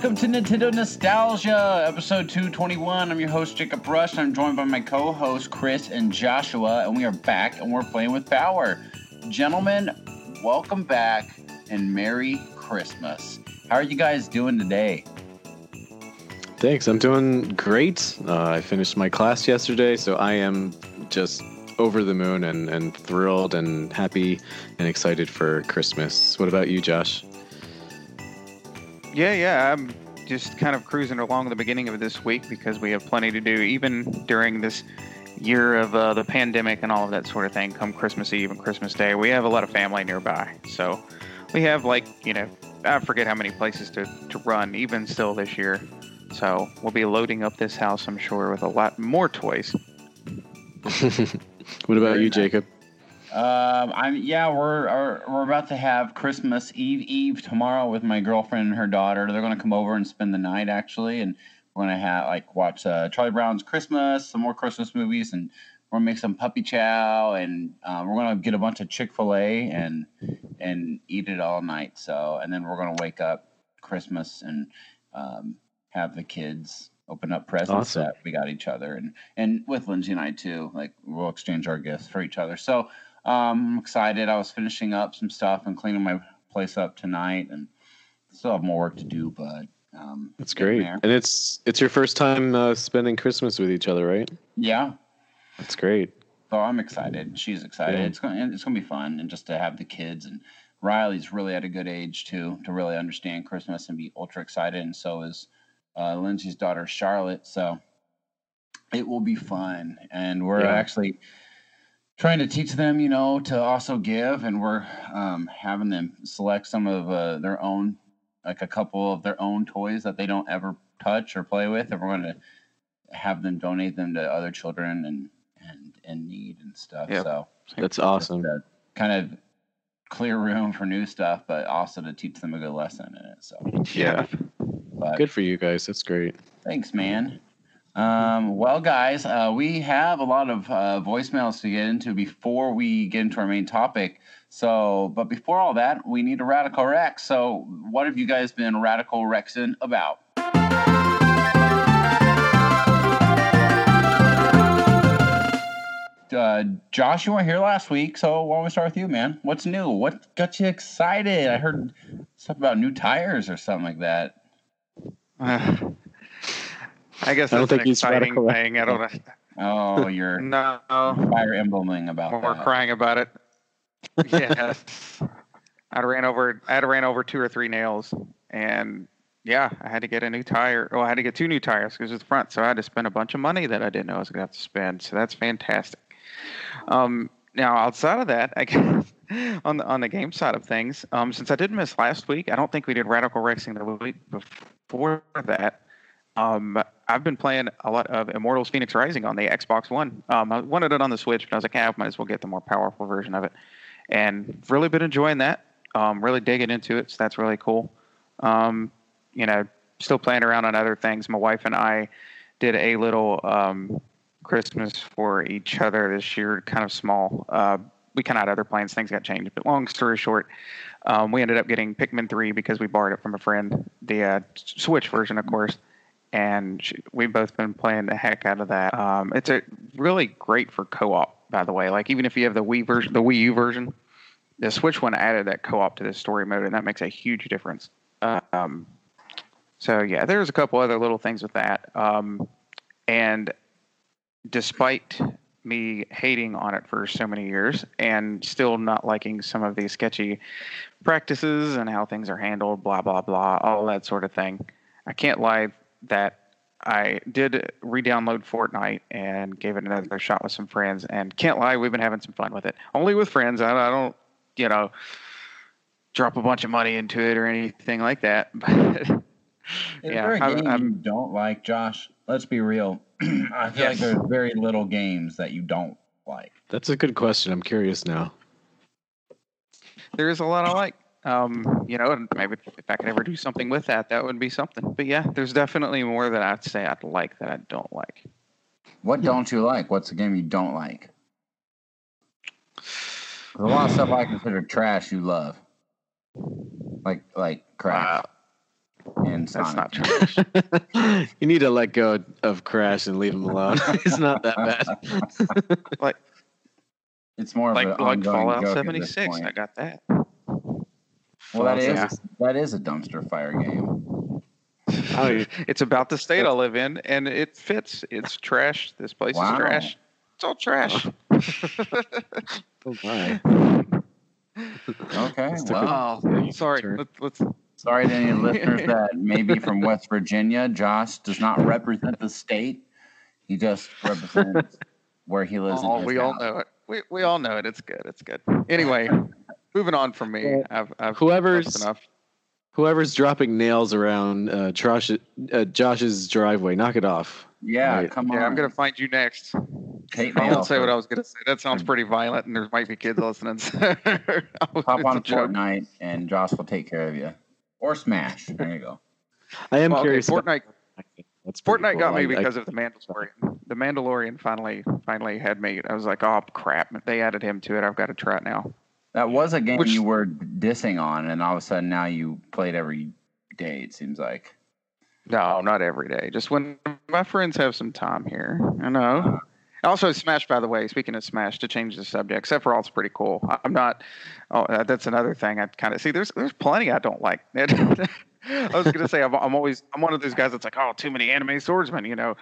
Welcome to Nintendo Nostalgia, episode 221. I'm your host, Jacob Rush. and I'm joined by my co hosts, Chris and Joshua, and we are back and we're playing with power. Gentlemen, welcome back and Merry Christmas. How are you guys doing today? Thanks. I'm doing great. Uh, I finished my class yesterday, so I am just over the moon and, and thrilled and happy and excited for Christmas. What about you, Josh? Yeah, yeah. I'm just kind of cruising along the beginning of this week because we have plenty to do, even during this year of uh, the pandemic and all of that sort of thing. Come Christmas Eve and Christmas Day, we have a lot of family nearby, so we have like you know, I forget how many places to to run even still this year. So we'll be loading up this house, I'm sure, with a lot more toys. what about you, Jacob? Um, I'm yeah, we're are, we're about to have Christmas Eve Eve tomorrow with my girlfriend and her daughter. They're gonna come over and spend the night actually, and we're gonna have like watch uh, Charlie Brown's Christmas, some more Christmas movies, and we're gonna make some puppy chow, and um, we're gonna get a bunch of Chick Fil A and and eat it all night. So, and then we're gonna wake up Christmas and um, have the kids open up presents Awesome. that we got each other, and and with Lindsay and I too. Like we'll exchange our gifts for each other. So. Um, I'm excited. I was finishing up some stuff and cleaning my place up tonight, and still have more work to do. But um, That's great. there. And it's it's your first time uh, spending Christmas with each other, right? Yeah, That's great. so I'm excited. She's excited. Yeah. It's going it's going to be fun, and just to have the kids and Riley's really at a good age too to really understand Christmas and be ultra excited, and so is uh, Lindsay's daughter Charlotte. So it will be fun, and we're Yeah. actually trying to teach them, you know, to also give, and we're um, having them select some of uh, their own, like a couple of their own toys that they don't ever touch or play with, and we're going to have them donate them to other children and and in need and stuff. Yep. So That's awesome. to kind of clear room for new stuff, but also to teach them a good lesson in it. So, Yeah. but Good for you guys. That's great. Thanks, man. Um, well, guys, uh, we have a lot of uh, voicemails to get into before we get into our main topic. So, but before all that, we need a radical Rex. So, what have you guys been radical Rexing about? Uh, Josh, you weren't here last week, so why don't we start with you, man? What's new? What got you excited? I heard stuff about new tires or something like that. I guess I don't that's an think he's exciting radical. thing. I don't know. Oh, you're No, fire embleming about we're that. crying about it. Yes. I ran over. I had ran over two or three nails, and yeah, I had to get a new tire. Well, I had to get two new tires because it's the front, so I had to spend a bunch of money that I didn't know I was gonna have to spend. So that's fantastic. Um, now outside of that, I guess on the on the game side of things, um, since I did miss last week, I don't think we did Radical Rexing the week before that. Um, I've been playing a lot of Immortals Phoenix Rising on the Xbox One. Um, I wanted it on the Switch, but I was like, yeah, I might as well get the more powerful version of it. And really been enjoying that. Um, really digging into it, so that's really cool. Um, you know, still playing around on other things. My wife and I did a little um, Christmas for each other this year, kind of small. Uh, we kind of had other plans, things got changed. But long story short, um, we ended up getting Pikmin 3 because we borrowed it from a friend, the uh, Switch version, of course. And we've both been playing the heck out of that. Um, it's a really great for co-op, by the way. Like even if you have the Wii version, the Wii U version, the Switch one added that co-op to the story mode, and that makes a huge difference. Um, so yeah, there's a couple other little things with that. Um, and despite me hating on it for so many years and still not liking some of these sketchy practices and how things are handled, blah blah blah, all that sort of thing, I can't lie that I did re-download Fortnite and gave it another shot with some friends, and can't lie, we've been having some fun with it. Only with friends. I, I don't, you know, drop a bunch of money into it or anything like that. But yeah, there a I'm- game I'm- you don't like, Josh? Let's be real. I feel like there's very little games that you don't like. That's a good question. I'm curious now. there is a lot I like. Um, you know, and maybe if I could ever do something with that, that would be something. But yeah, there's definitely more that I'd say I'd like that I don't like. What don't you like? What's the game you don't like? 'Cause a lot of stuff I consider trash you love. Like like crap. And than That's not trash. you need to let go of Crash and leave him alone. it's not that bad. like It's more of like an like Fallout joke at this 76. I got that. Well, that is Yeah. that is a dumpster fire game. Oh, It's about the state I live in, and it fits. It's trash. This place Wow. is trash. It's all trash. oh, oh my. Okay, Let's take a- well, Oh, sorry. turn. Let, let's. sorry to any listeners that may be from West Virginia. Josh does not represent the state. He just represents where he lives. Oh, in his we all know it. We, we all know it. It's good. It's good. Anyway, moving on from me. Well, I've, I've whoever's- enough. Whoever's dropping nails around uh, Josh, uh, Josh's driveway, knock it off. Yeah, Right. come on. Yeah, I'm gonna find you next. Kate I Mail won't say what I was gonna say. That sounds pretty violent, and there might be kids listening. so- Pop on a joke. Fortnite, and Josh will take care of you. Or Smash. There you go. I am Well, curious. about- Fortnite. That's Fortnite cool. got me I- I- because of the Mandalorian. The Mandalorian finally finally had me. I was like, oh crap! They added him to it. I've got to try it now. That was a game Which- you were dissing on, and all of a sudden now you played every day. It seems like. No, not every day. Just when my friends have some time here. I know. Also, Smash, by the way, speaking of Smash, to change the subject, Sephiroth, it's pretty cool. I'm not, oh, uh, that's another thing I kind of see. There's there's plenty I don't like. I was going to say, I'm, I'm always, I'm one of those guys that's like, oh, too many anime swordsmen, you know.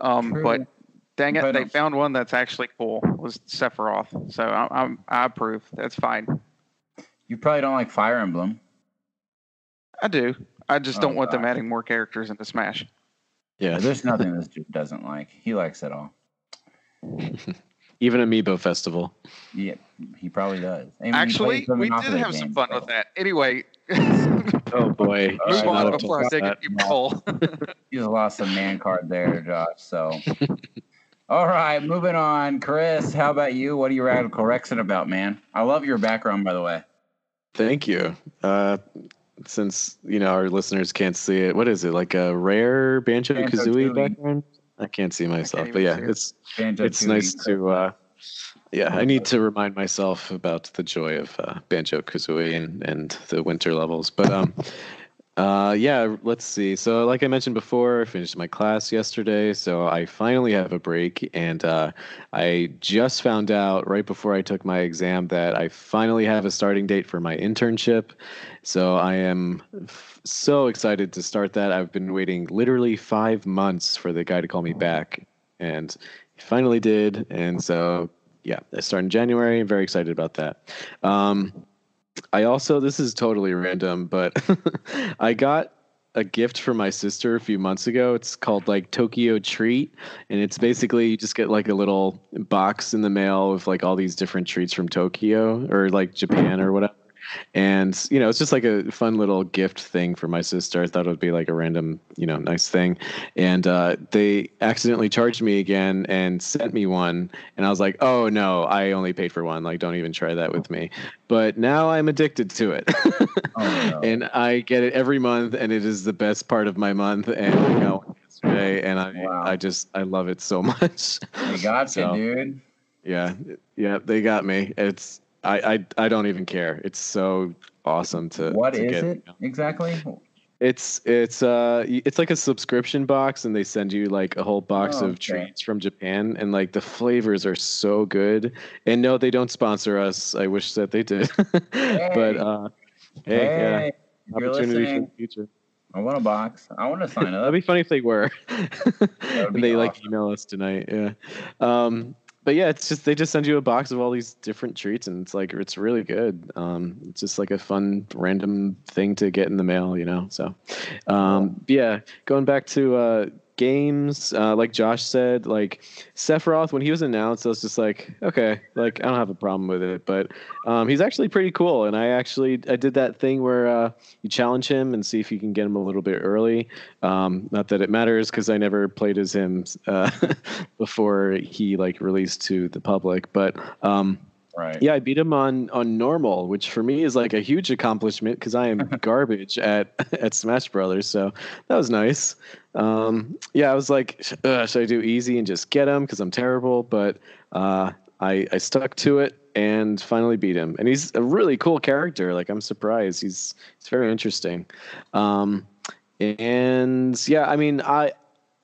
Um, True. but dang it, But, they um, found one that's actually cool, was Sephiroth. So I, I'm, I approve. That's fine. You probably don't like Fire Emblem. I do. I just Oh, don't want them adding more characters into Smash. yeah, There's nothing this dude doesn't like. He likes it all. even Amiibo Festival. Yeah, he probably does. I mean, Actually, we did have some fun so- with that. Anyway, Oh boy, move right, on before I talk dig a deep hole. You just lost a man card there, Josh. So, all right, moving on. Chris, how about you? What are you radical Rexing about, man? I love your background, by the way. Thank you. Uh, since you know our listeners can't see it, what is it like a rare banjo kazooie background? I can't see myself, but yeah, it's it's nice to. Uh, yeah, I need to remind myself about the joy of uh, banjo kazooie and and the winter levels. But um, uh, yeah, let's see. So, like I mentioned before, I finished my class yesterday, so I finally have a break, and uh, I just found out right before I took my exam that I finally have a starting date for my internship. So I am f- so excited to start that. I've been waiting literally five months for the guy to call me back, and he finally did. And so, yeah, I start in January. I'm very excited about that. Um, I also, this is totally random, but I got a gift from my sister a few months ago. It's called like Tokyo Treat, and it's basically you just get like a little box in the mail with like all these different treats from Tokyo or like Japan or whatever. And you know, it's just like a fun little gift thing for my sister. I thought it would be like a random, you know, nice thing. And uh, they accidentally charged me again and sent me one. And I was like, oh no, I only paid for one. Like, don't even try that with me. But now I'm addicted to it. Oh, no. and I get it every month, and it is the best part of my month. And I got one yesterday, and I, Wow. I just, I love it so much. They got So, you, dude. Yeah, yeah, they got me. It's, I, I, I don't even care. It's so awesome to. What to is get, it exactly? It's, it's, uh, it's like a subscription box, and they send you like a whole box Oh, of okay. treats from Japan, and like the flavors are so good. And no, they don't sponsor us. I wish that they did, but uh, hey, yeah, Hey, you're opportunity for the future. I want a box. I want to sign up. That'd be funny if they were. and they like email us tonight. Yeah. Um, but yeah, it's just they just send you a box of all these different treats, and it's like it's really good. Um, it's just like a fun random thing to get in the mail, you know. So, um, yeah, going back to uh, games, uh, like Josh said, like Sephiroth when he was announced, I was just like, okay, like I don't have a problem with it, but um, he's actually pretty cool, and I actually I did that thing where uh, you challenge him and see if you can get him a little bit early. Um, not that it matters because I never played as him uh, before he like released to the public, but um, Right. yeah, I beat him on on normal, which for me is like a huge accomplishment because I am garbage at at Smash Brothers. So that was nice. Um, yeah, I was like, sh- should I do easy and just get him because I'm terrible? But uh, I I stuck to it and finally beat him. And he's a really cool character. Like I'm surprised. He's he's very interesting. Um, and yeah, I mean, I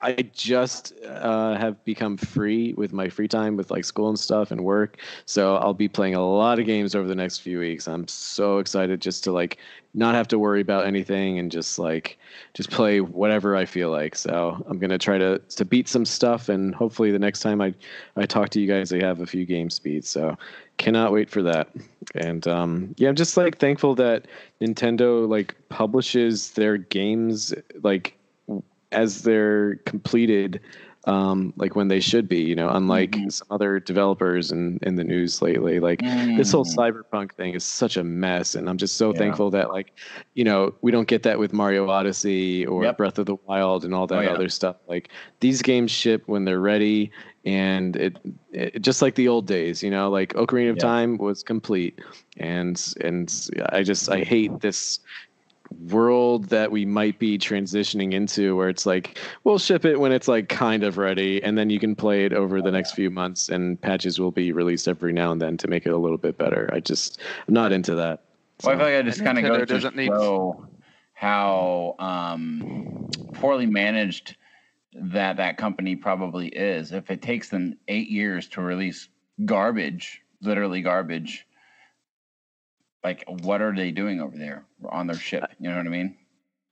I just uh, have become free with my free time with like school and stuff and work. So I'll be playing a lot of games over the next few weeks. I'm so excited just to like not have to worry about anything and just like just play whatever I feel like. So I'm gonna try to to beat some stuff and hopefully the next time I I talk to you guys, I have a few game speeds. So cannot wait for that. And um, yeah, I'm just like thankful that Nintendo like publishes their games like as they're completed um, like when they should be, you know, unlike mm-hmm. some other developers in, in the news lately. Like mm. this whole mm. cyberpunk thing is such a mess. And I'm just so yeah. thankful that like, you know, we don't get that with Mario Odyssey or yep. Breath of the Wild and all that oh, yeah. other stuff. Like these games ship when they're ready and it, it, just like the old days, you know, like Ocarina of yep. Time was complete. And and I just I hate this world that we might be transitioning into where it's like we'll ship it when it's like kind of ready and then you can play it over the next few months and patches will be released every now and then to make it a little bit better i just i'm not into that so. well i feel like i just kind of go to show need... how um, poorly managed that that company probably is if it takes them eight years to release garbage literally garbage like what are they doing over there on their ship? You know what I mean?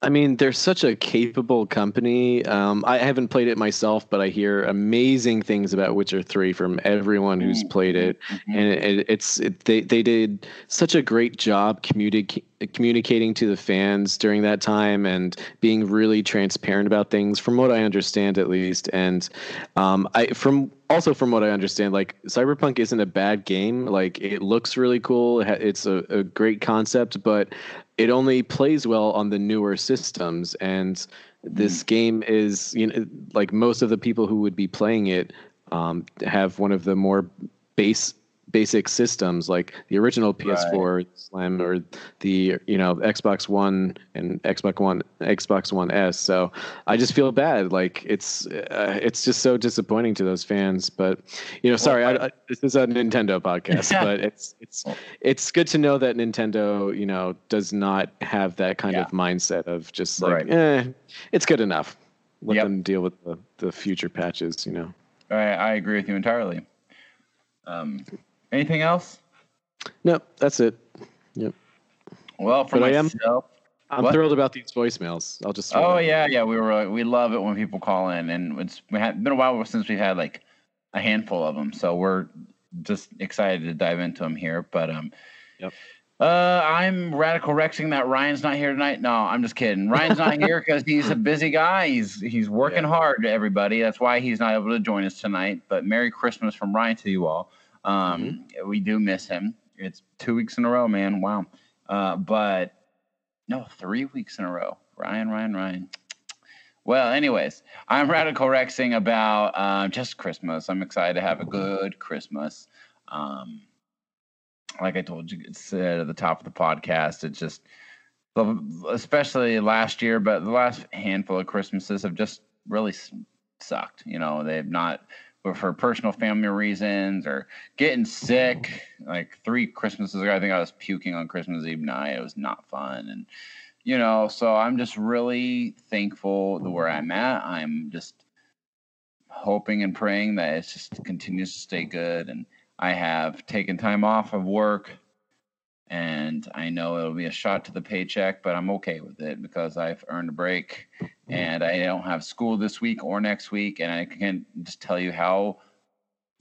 I mean, they're such a capable company. Um, I haven't played it myself, but I hear amazing things about Witcher Three from everyone who's mm-hmm. played it, mm-hmm. and it, it's it, they they did such a great job communicating communicating to the fans during that time and being really transparent about things, from what I understand at least. And um, I from also from what I understand, like Cyberpunk isn't a bad game. Like it looks really cool. It's a, a great concept, but it only plays well on the newer systems and this mm. game is you know like most of the people who would be playing it um, have one of the more base basic systems like the original PS4 right. Slim or the you know Xbox One and Xbox One Xbox One S. So I just feel bad. Like it's uh, it's just so disappointing to those fans. But you know, sorry, I, I, this is a Nintendo podcast, but it's it's it's good to know that Nintendo you know does not have that kind yeah. of mindset of just like right. eh, it's good enough. Let yep. them deal with the, the future patches. You know. I, I agree with you entirely. Um, Anything else? No, that's it. Yep. Well, for but myself, I am, I'm what? thrilled about these voicemails. I'll just. Oh yeah, yeah. We were we love it when people call in, and it's we had been a while since we've had like a handful of them, so we're just excited to dive into them here. But um, yep. Uh, I'm radical rexing that Ryan's not here tonight. No, I'm just kidding. Ryan's not here because he's a busy guy. He's he's working yeah. hard. Everybody, that's why he's not able to join us tonight. But Merry Christmas from Ryan to you all. Um, mm-hmm. We do miss him. It's two weeks in a row, man. Wow. Uh, but no, three weeks in a row. Ryan, Ryan, Ryan. Well, anyways, I'm Radical Rexing about uh, just Christmas. I'm excited to have a good Christmas. Um, like I told you, said at the top of the podcast, it's just, especially last year, but the last handful of Christmases have just really sucked. You know, they've not for personal family reasons or getting sick. Like three Christmases ago, I think I was puking on Christmas Eve night. It was not fun. And, you know, so I'm just really thankful the where I'm at. I'm just hoping and praying that it just continues to stay good. And I have taken time off of work and I know it'll be a shot to the paycheck, but I'm okay with it because I've earned a break and I don't have school this week or next week. And I can just tell you how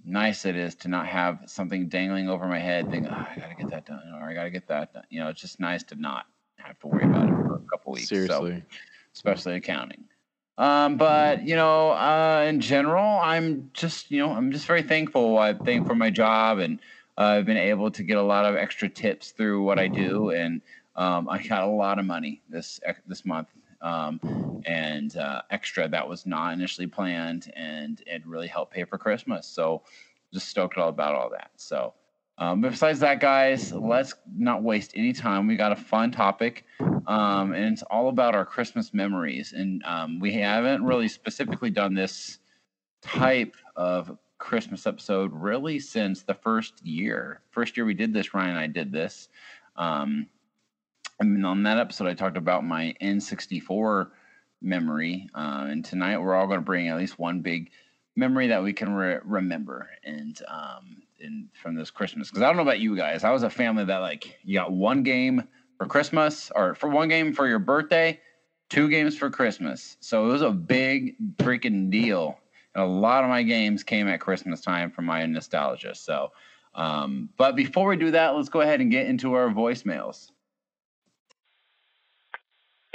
nice it is to not have something dangling over my head, thinking, oh, I got to get that done or I got to get that done. You know, it's just nice to not have to worry about it for a couple weeks. Seriously. So, especially accounting. Um, but you know, uh, in general, I'm just you know I'm just very thankful. I thank for my job and I've been able to get a lot of extra tips through what I do, and um, I got a lot of money this this month, um, and uh, extra that was not initially planned, and it really helped pay for Christmas. So, just stoked all about all that. So. Um, but besides that, guys, let's not waste any time. We got a fun topic, um, and it's all about our Christmas memories. And um, we haven't really specifically done this type of Christmas episode really since the first year. First year we did this, Ryan and I did this. Um, and on that episode, I talked about my N64 memory, uh, and tonight we're all going to bring at least one big memory that we can re- remember and um and from this Christmas. Because I don't know about you guys, I was a family that like you got one game for Christmas or for one game for your birthday, two games for Christmas. So it was a big freaking deal. A lot of my games came at Christmas time from my nostalgia. So, um, but before we do that, let's go ahead and get into our voicemails.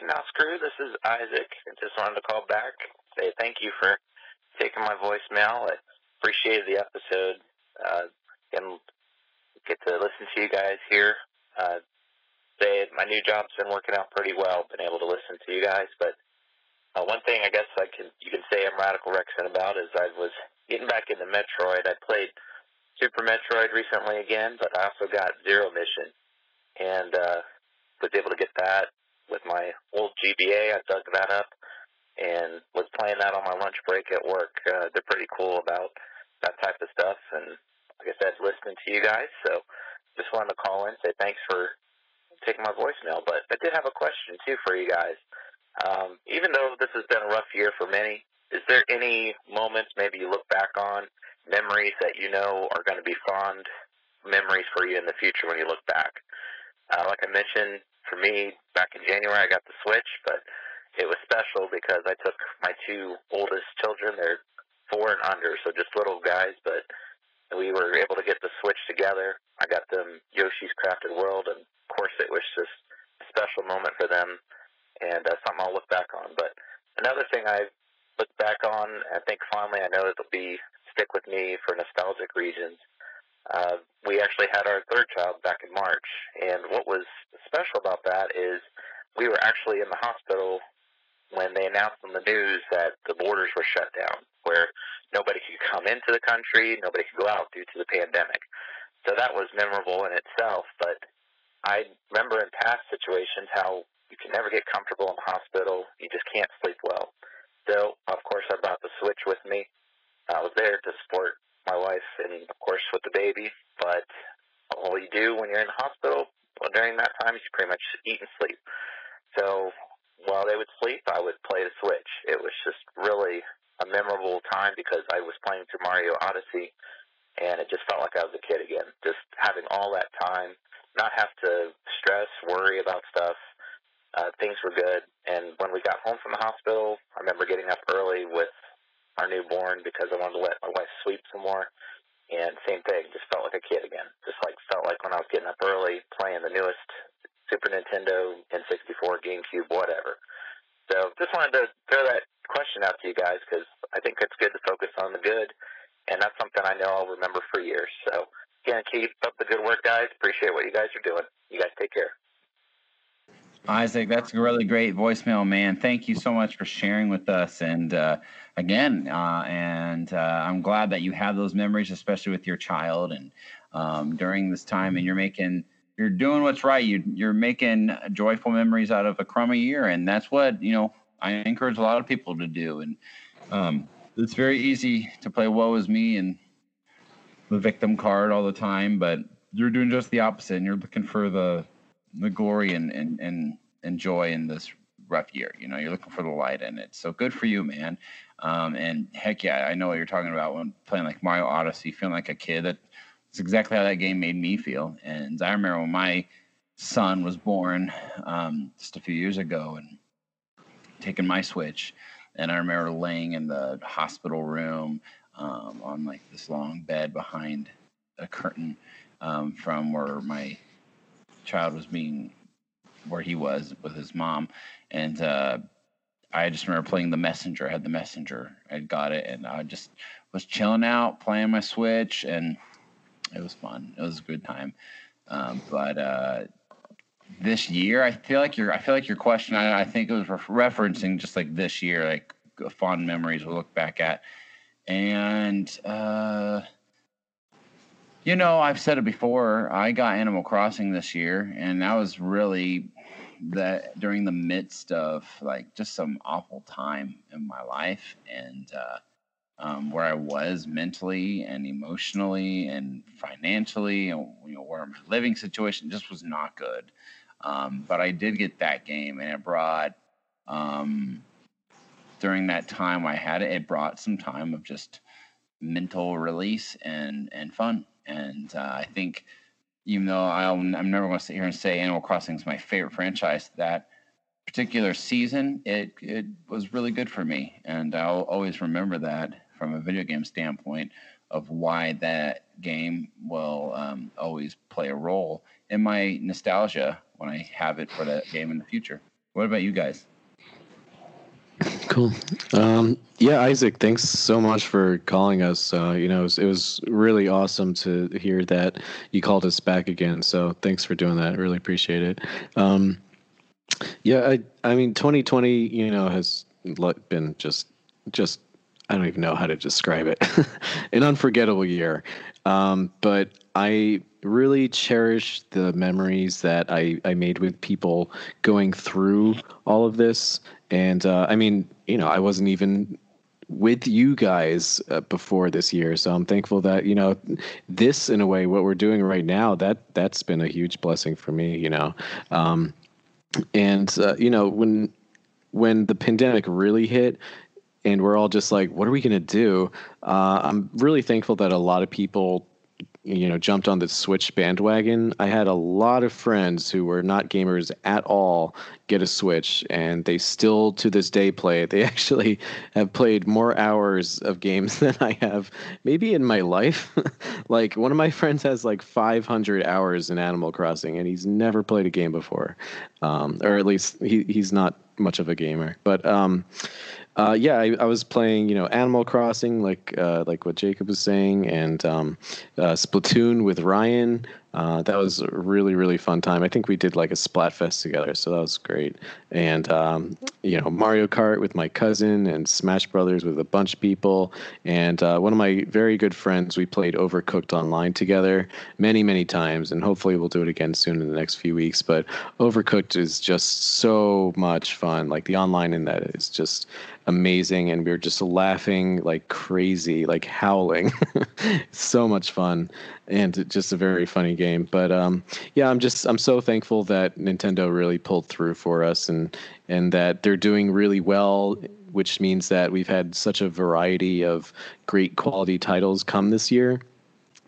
Now, screw. This is Isaac. I just wanted to call back, say thank you for taking my voicemail. I appreciated the episode. Uh, and get to listen to you guys here. Uh, say my new job's been working out pretty well. Been able to listen to you guys, but uh, one thing I guess I can you can say I'm radical Rexon about is I was getting back into Metroid. I played Super Metroid recently again, but I also got Zero Mission, and uh, was able to get that with my old GBA. I dug that up and was playing that on my lunch break at work. Uh, they're pretty cool about that type of stuff, and like I said, listening to you guys. So just wanted to call in, say thanks for taking my voicemail. But I did have a question too for you guys. Um, even though this has been a rough year for many, is there any moments maybe you look back on, memories that you know are going to be fond memories for you in the future when you look back? Uh, like I mentioned, for me, back in January, I got the Switch, but it was special because I took my two oldest children. They're four and under, so just little guys, but we were able to get the Switch together. I got them Yoshi's Crafted World, and of course, it was just a special moment for them and uh, something I'll look back on. But another thing I look back on, I think fondly, I know it'll be stick with me for nostalgic reasons. Uh, we actually had our third child back in March, and what was special about that is we were actually in the hospital when they announced on the news that the borders were shut down, where nobody could come into the country, nobody could go out due to the pandemic. So that was memorable in itself. But I remember in past situations how you can never get comfortable in the hospital. You just can't sleep well. So, of course, I brought the Switch with me. I was there to support my wife and, of course, with the baby. But all you do when you're in the hospital well, during that time is you pretty much eat and sleep. So while they would sleep, I would play the Switch. It was just really a memorable time because I was playing through Mario Odyssey, and it just felt like I was a kid again. Just having all that time, not have to stress, worry about stuff. Uh, things were good, and when we got home from the hospital, I remember getting up early with our newborn because I wanted to let my wife sleep some more. And same thing, just felt like a kid again. Just like felt like when I was getting up early, playing the newest Super Nintendo, N64, GameCube, whatever. So just wanted to throw that question out to you guys because I think it's good to focus on the good, and that's something I know I'll remember for years. So again, keep up the good work, guys. Appreciate what you guys are doing. You guys take care. Isaac, that's a really great voicemail, man. Thank you so much for sharing with us. And uh, again, uh, and uh, I'm glad that you have those memories, especially with your child and um, during this time. And you're making you're doing what's right. You you're making joyful memories out of a crummy year, and that's what you know. I encourage a lot of people to do, and um, it's very easy to play "woe is me" and the victim card all the time, but you're doing just the opposite, and you're looking for the the glory and and and, and joy in this rough year. You know, you're looking for the light in it. So good for you, man. Um, and heck yeah, I know what you're talking about when playing like Mario Odyssey, feeling like a kid. That's exactly how that game made me feel. And I remember when my son was born um, just a few years ago and taking my Switch. And I remember laying in the hospital room um, on like this long bed behind a curtain um, from where my child was being, where he was with his mom. And uh, I just remember playing the messenger. I had the messenger. I got it. And I just was chilling out, playing my Switch. And it was fun. It was a good time. Um, but uh, this year, I feel like your I feel like your question. I, I think it was referencing just like this year, like fond memories we'll look back at, and uh, you know I've said it before. I got Animal Crossing this year, and that was really that during the midst of like just some awful time in my life, and uh, um, where I was mentally and emotionally and financially, and you know where my living situation just was not good. Um, but I did get that game, and it brought um, during that time I had it, it brought some time of just mental release and and fun. And uh, I think, even though I'll, I'm never going to sit here and say Animal Crossing is my favorite franchise, that particular season it it was really good for me, and I'll always remember that from a video game standpoint of why that game will um, always play a role in my nostalgia when I have it for that game in the future. What about you guys? Cool. Um, yeah, Isaac, thanks so much for calling us. Uh, you know, it was, it was, really awesome to hear that you called us back again. So thanks for doing that. I really appreciate it. Um, yeah, I, I mean, 2020, you know, has been just, just, I don't even know how to describe it. An unforgettable year. Um, but I really cherish the memories that I, I made with people going through all of this. And uh, I mean, you know, I wasn't even with you guys uh, before this year, so I'm thankful that you know this, in a way, what we're doing right now, that that's been a huge blessing for me. You know, um, and uh, you know when when the pandemic really hit, and we're all just like, what are we going to do? Uh, I'm really thankful that a lot of people you know jumped on the switch bandwagon. I had a lot of friends who were not gamers at all get a switch and they still to this day play it. They actually have played more hours of games than i have maybe in my life. Like one of my friends has like 500 hours in animal crossing and he's never played a game before. Um, or at least he, he's not much of a gamer. But um, uh, yeah, I, I, was playing, you know, Animal Crossing, like uh, like what Jacob was saying, and um, uh, Splatoon with Ryan. Uh, that was a really really fun time. I think we did like a Splatfest together, so that was great. And um, you know Mario Kart with my cousin and Smash Brothers with a bunch of people. And uh, one of my very good friends, we played Overcooked online together many many times, and hopefully we'll do it again soon in the next few weeks. But Overcooked is just so much fun. Like the online in that is just amazing and we were just laughing like crazy like howling so much fun and just a very funny game. But um, yeah, I'm just I'm so thankful that Nintendo really pulled through for us and and that they're doing really well, which means that we've had such a variety of great quality titles come this year.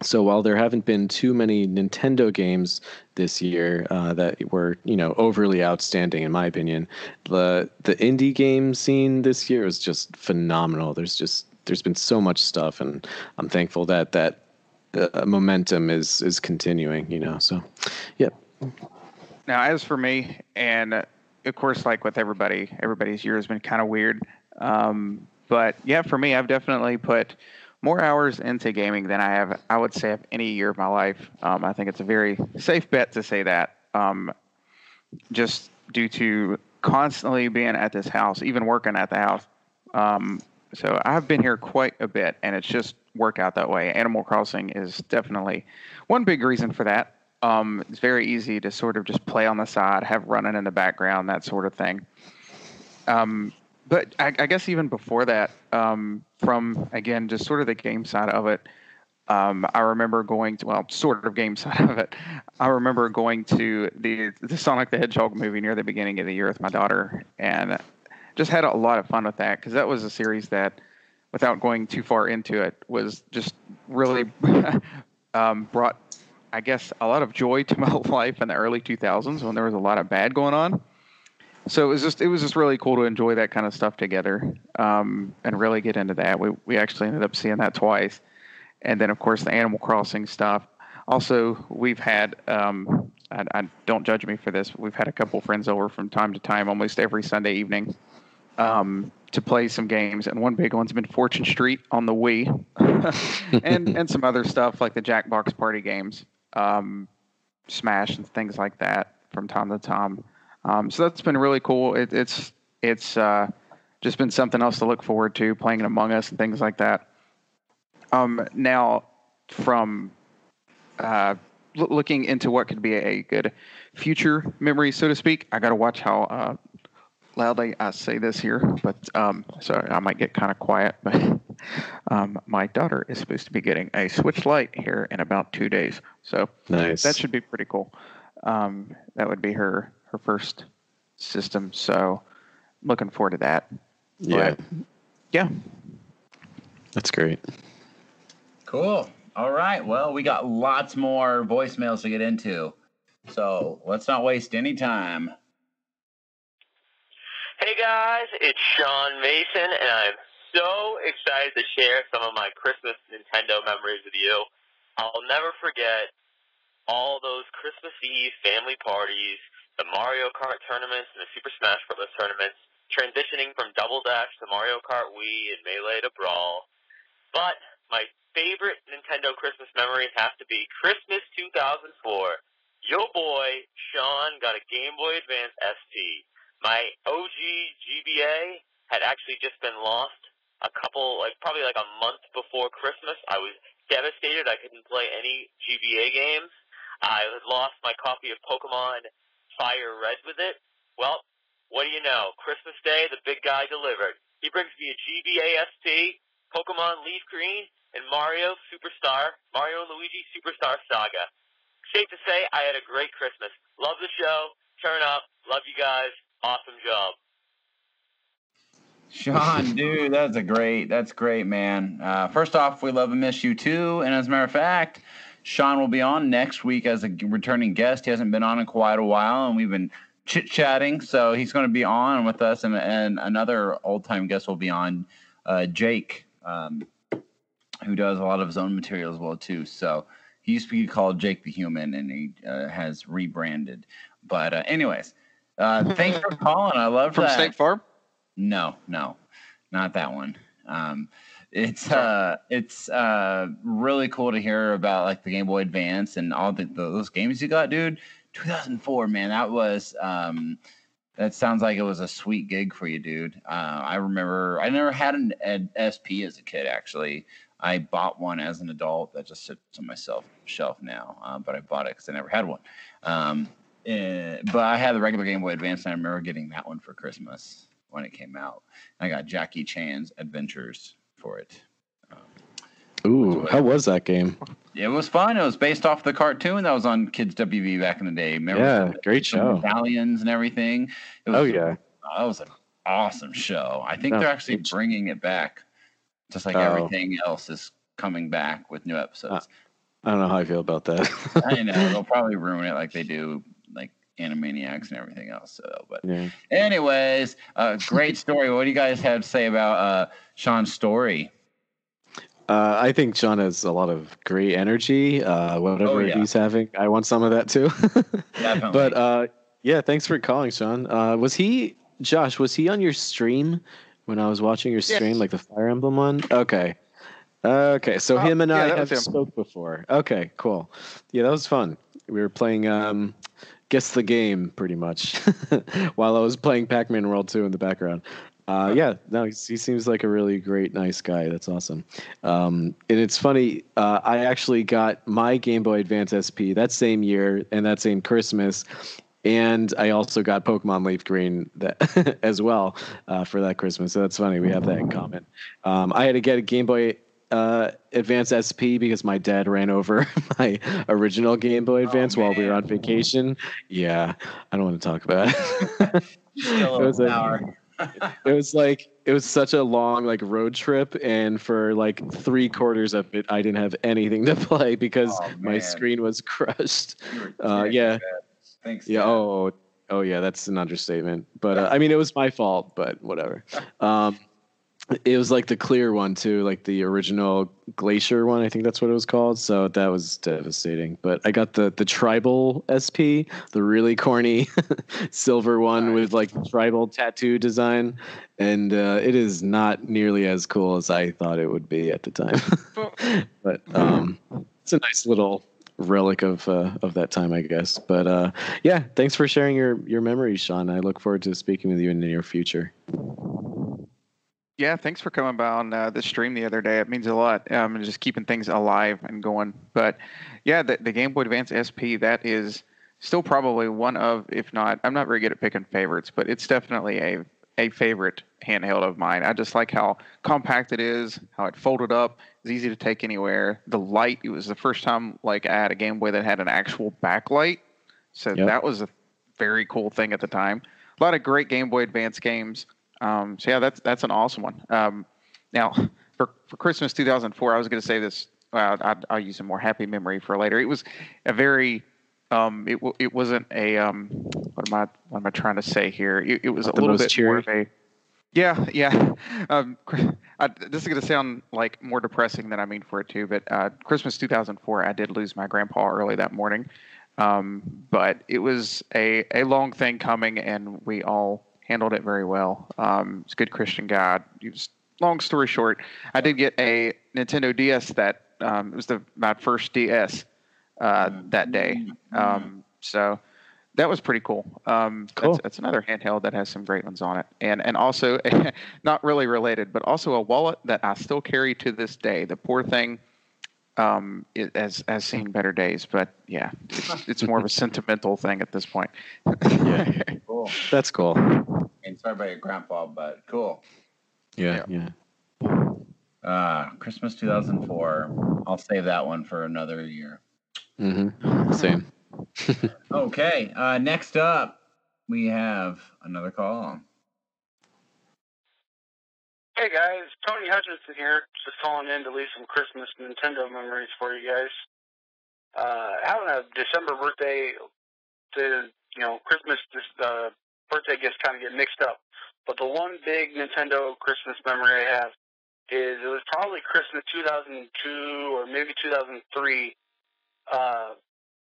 So while there haven't been too many Nintendo games this year uh, that were you know overly outstanding in my opinion, the the indie game scene this year is just phenomenal. There's just there's been so much stuff, and I'm thankful that that uh, momentum is is continuing. You know, so yep. Now, as for me, and of course, like with everybody, everybody's year has been kind of weird. Um, but yeah, for me, I've definitely put more hours into gaming than I have, I would say, of any year of my life. Um, I think it's a very safe bet to say that, um, just due to constantly being at this house, even working at the house. Um, so I've been here quite a bit, and it's just work out that way. Animal Crossing is definitely one big reason for that. Um, it's very easy to sort of just play on the side, have running in the background, that sort of thing. Um, but I, I, guess even before that, um, from again just sort of the game side of it, um, I remember going to well, sort of game side of it. I remember going to the the Sonic the Hedgehog movie near the beginning of the year with my daughter, and just had a lot of fun with that because that was a series that without going too far into it, was just really um, brought, I guess, a lot of joy to my life in the early 2000s when there was a lot of bad going on. So it was just it was just really cool to enjoy that kind of stuff together um, and really get into that. We we actually ended up seeing that twice, and then of course the Animal Crossing stuff. Also, we've had um, I, I, don't judge me for this. We've had a couple friends over from time to time, almost every Sunday evening, um, to play some games, and one big one's been Fortune Street on the Wii, and and some other stuff like the Jackbox Party games, um, Smash and things like that from time to time. Um, so that's been really cool. It, it's it's uh, just been something else to look forward to, playing Among Us and things like that. Um, now, from uh, looking into what could be a good future memory, so to speak, I got to watch how uh, loudly I say this here, but um, so I might get kind of quiet. But um, my daughter is supposed to be getting a Switch Lite here in about two days, so nice. that should be pretty cool. Um, that would be her her first system, so looking forward to that. Yeah, But, yeah. that's great. Cool. All right. Well, we got lots more voicemails to get into. So let's not waste any time. Hey guys, it's Sean Mason, and I'm so excited to share some of my Christmas Nintendo memories with you. I'll never forget all those Christmas Eve family parties, the Mario Kart tournaments, and the Super Smash Bros. tournaments, transitioning from Double Dash to Mario Kart Wii and Melee to Brawl. But my favorite Nintendo Christmas memory has to be Christmas 2004. Yo boy, Sean, got a Game Boy Advance SP. My OG GBA had actually just been lost a couple, like probably like a month before Christmas. I was devastated. I couldn't play any GBA games. I had lost my copy of Pokemon Fire Red with it. Well, what do you know? Christmas Day, the big guy delivered. He brings me a GBA SP, Pokemon Leaf Green, and Mario Superstar, Mario and Luigi Superstar Saga. Safe to say, I had a great Christmas. Love the show. Turn up. Love you guys. Awesome job. Sean, dude, that's a great, that's great, man. Uh, first off, we love and miss you too. And as a matter of fact, Sean will be on next week as a returning guest. He hasn't been on in quite a while, and we've been chit chatting. So he's going to be on with us, and, and another old time guest will be on, uh, Jake, um, who does a lot of his own material as well too. So he used to be called Jake the Human, and he uh, has rebranded. But uh, anyways, uh, thanks for calling. I love From that. State Farm? No, no, not that one. Um, it's uh, it's uh, really cool to hear about like the Game Boy Advance and all the, those games you got, dude. 2004, man, that was um, that sounds like it was a sweet gig for you, dude. Uh, I remember I never had an, an SP as a kid. Actually, I bought one as an adult that just sits on my shelf shelf now, uh, but I bought it because I never had one. Um, eh, but I had the regular Game Boy Advance, and I remember getting that one for Christmas when it came out. I got Jackie Chan's Adventures for it. Ooh, how was that game? It was fun. It was based off the cartoon that was on Kids WB back in the day. Remember Yeah, great show. medallions and everything. It was, Oh yeah, that was an awesome show. I think No, they're actually bringing it back, just like Oh. everything else is coming back with new episodes. I don't know how I feel about that. I know they'll probably ruin it like they do Animaniacs and everything else. So, but yeah. anyways, uh, great story. What do you guys have to say about uh, Sean's story? Uh, I think Sean has a lot of great energy. Uh, whatever Oh, yeah. he's having, I want some of that too. Definitely. but uh, yeah, thanks for calling, Sean. Uh, was he, Josh? Was he on your stream when I was watching your stream, Yes. like the Fire Emblem one? Okay. Okay, so Oh, him and yeah, I have him. spoke before. Okay, cool. Yeah, that was fun. We were playing um, guess the game pretty much while I was playing Pac-Man World 2 in the background. Uh, yeah, no, he seems like a really great, nice guy. That's awesome. Um, and it's funny. Uh, I actually got my Game Boy Advance SP that same year and that same Christmas, and I also got Pokemon Leaf Green that as well uh, for that Christmas. So that's funny. We have that in common. Um, I had to get a Game Boy uh, Advance SP because my dad ran over my original Game Boy Advance while we were on vacation. Yeah, I don't want to talk about it. It was an hour. it was like it was such a long like road trip and for like three quarters of it i didn't have anything to play because Oh, my screen was crushed uh, yeah. Thanks. yeah Dad. oh oh yeah that's an understatement but uh, i mean it was my fault but whatever um it was like the clear one too like the original glacier one i think that's what it was called. So that was devastating. But i got the the tribal sp the really corny silver one with like tribal tattoo design. And uh, it is not nearly as cool as i thought it would be at the time. But um it's a nice little relic of uh, of that time i guess. But uh yeah thanks for sharing your your memories sean. I look forward to speaking with you in the near future Yeah, thanks for coming by on uh, the stream the other day. It means a lot. Um, and just keeping things alive and going. But yeah, the, the Game Boy Advance SP that is still probably one of, if not, I'm not very good at picking favorites, but it's definitely a a favorite handheld of mine. I just like how compact it is, how it folded up, it's easy to take anywhere. The light, it was the first time like I had a Game Boy that had an actual backlight, so Yep. that was a very cool thing at the time. A lot of great Game Boy Advance games Um, so yeah, that's that's an awesome one. Um, now for for Christmas 2004, I was going to say this. I'll, I'll use a more happy memory for later. It was a very um, it it wasn't a um, what am I what am I trying to say here? It, it was Not a little bit cheery? more of a yeah yeah. Um, I, this is going to sound like more depressing than I mean for it to, but uh, Christmas 2004, I did lose my grandpa early that morning. Um, but it was a, a long thing coming, and we all handled it very well. Um, it's a good Christian guy. He was, long story short, I did get a Nintendo DS that um, it was the my first DS uh, that day. Um, so that was pretty cool. Um, Cool. That's, that's another handheld that has some great ones on it, and and also not really related, but also a wallet that I still carry to this day. The poor thing um, it has has seen better days, but yeah, it's, it's more of a sentimental thing at this point. Yeah. Cool. That's cool. And sorry about your grandpa, but cool. Yeah, yeah. Ah, Christmas 2004. I'll save that one for another year. Mm-hmm. Same. Okay. Uh, next up, we have another call. Hey guys, Tony Hutchinson here. Just calling in to leave some Christmas Nintendo memories for you guys. Uh, having a December birthday, the you know Christmas just uh, birthday gifts kind of get mixed up. But the one big Nintendo Christmas memory I have is it was probably Christmas 2002 or maybe 2003. Uh,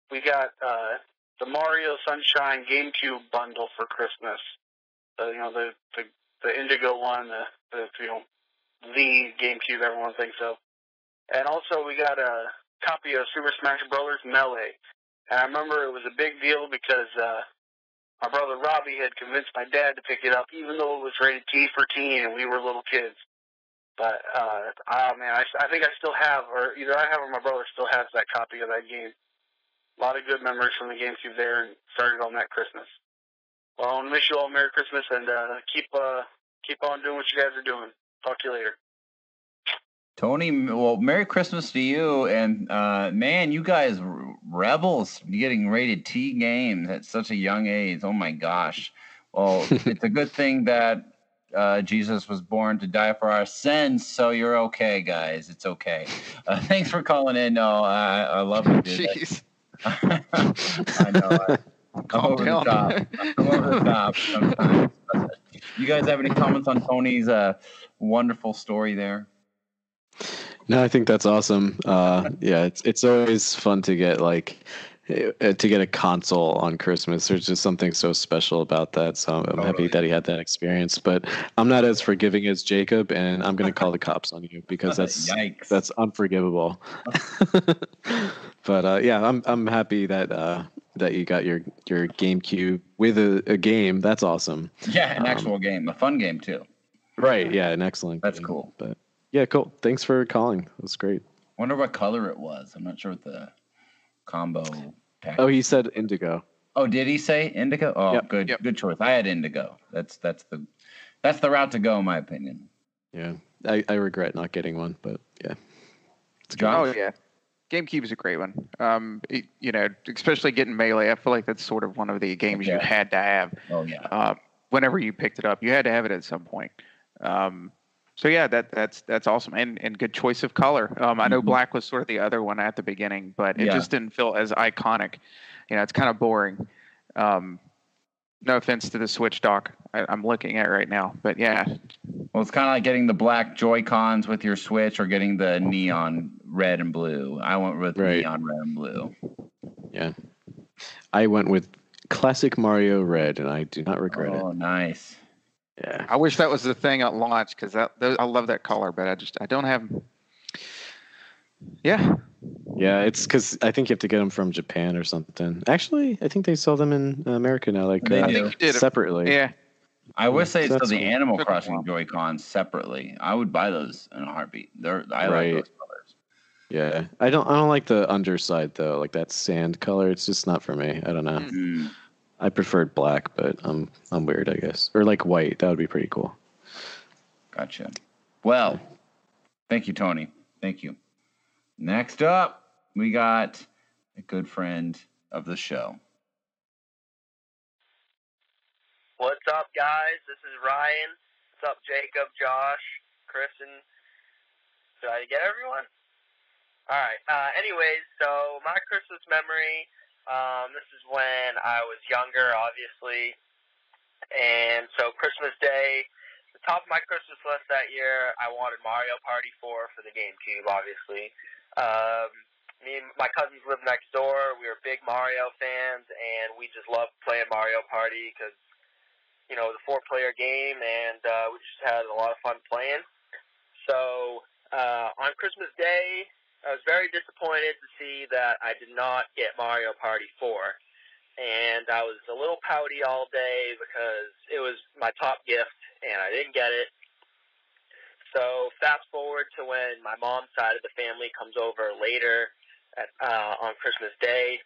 we got uh, the Mario Sunshine GameCube bundle for Christmas. Uh, you know the the the Indigo one, the, the you know the GameCube everyone thinks of, and also we got a copy of Super Smash Brothers Melee, and I remember it was a big deal because uh, my brother Robbie had convinced my dad to pick it up, even though it was rated T for teen and we were little kids. But uh, oh man, I, I think I still have, or either I have or my brother still has that copy of that game. A lot of good memories from the GameCube there, and started on that Christmas. Well, I want to wish you all Merry Christmas and uh, keep uh, keep on doing what you guys are doing. Talk to you later. Tony, well, Merry Christmas to you. And uh, man, you guys, rebels, getting rated T games at such a young age. Oh my gosh. Well, it's a good thing that uh, Jesus was born to die for our sins. So you're okay, guys. It's okay. Uh, thanks for calling in. No, I, I love you, dude. Jeez. I know. I, I'm Calm over down. the top. I'm over the top sometimes. You guys have any comments on Tony's uh, wonderful story there? No, I think that's awesome. Uh, yeah, it's it's always fun to get like uh, to get a console on Christmas. There's just something so special about that. So I'm Totally. happy that he had that experience. But I'm not as forgiving as Jacob, and I'm going to call the cops on you because that's Yikes. that's unforgivable. but uh, yeah, I'm I'm happy that uh, that you got your your GameCube with a, a game. That's awesome. yeah, an um, actual game, a fun game too. Right? Yeah, an excellent. That's game. cool. But yeah, cool. Thanks for calling. That's great. Wonder what color it was. I'm not sure what the combo pack. Oh, he said indigo. Oh, did he say indigo? Oh, Yep. good, Yep. good choice. I had indigo. That's that's the that's the route to go, in my opinion. Yeah, I, I regret not getting one, but yeah. It's good. Oh yeah, GameCube is a great one. Um, it- you know, especially getting Melee. I feel like that's sort of one of the games you had to have. Oh yeah. Uh, whenever you picked it up, you had to have it at some point. Um, so yeah, that that's that's awesome and and good choice of color. Um, I know Mhm. black was sort of the other one at the beginning, but it Yeah. just didn't feel as iconic. You know, it's kind of boring. Um, no offense to the Switch dock I, I'm looking at right now, but yeah, Well, it's kind of like getting the black Joy Cons with your Switch, or getting the neon red and blue. I went with Right. neon red and blue. Yeah. I went with classic Mario Red, and I do not regret it. Oh, nice. Yeah. I wish that was the thing at launch because that those, I love that color, but I just I don't have. Yeah, Yeah, it's because I think you have to get them from Japan or something. Actually, I think they sell them in America now, like They uh, I think you did. it. separately. Yeah, I would say it's the. Animal Crossing while. Joy Cons separately. I would buy those in a heartbeat. They're I Right. like those colors. Yeah. I don't. I don't like the underside though, like that sand color. It's just not for me. I don't know. Mm. Mm. I preferred black, but I'm I'm weird, I guess, or like white. That would be pretty cool. Gotcha. Well, thank you, Tony. Thank you. Next up, we got a good friend of the show. What's up, guys? This is Ryan. What's up, Jacob, Josh, Chris, and did I get everyone? All right. Uh, anyways, so my Christmas memory. Um, this is when I was younger, obviously, and so Christmas Day. The top of my Christmas list that year, I wanted Mario Party 4 for the GameCube, obviously. Um, me and my cousins lived next door. We were big Mario fans, and we just loved playing Mario Party because, you know, the four-player game, and uh, we just had a lot of fun playing. So uh, on Christmas Day, I was very disappointed to see that I did not get Mario Party 4. And I was a little pouty all day because it was my top gift and I didn't get it. So fast forward to when my mom's side of the family comes over later at, uh, on Christmas Day,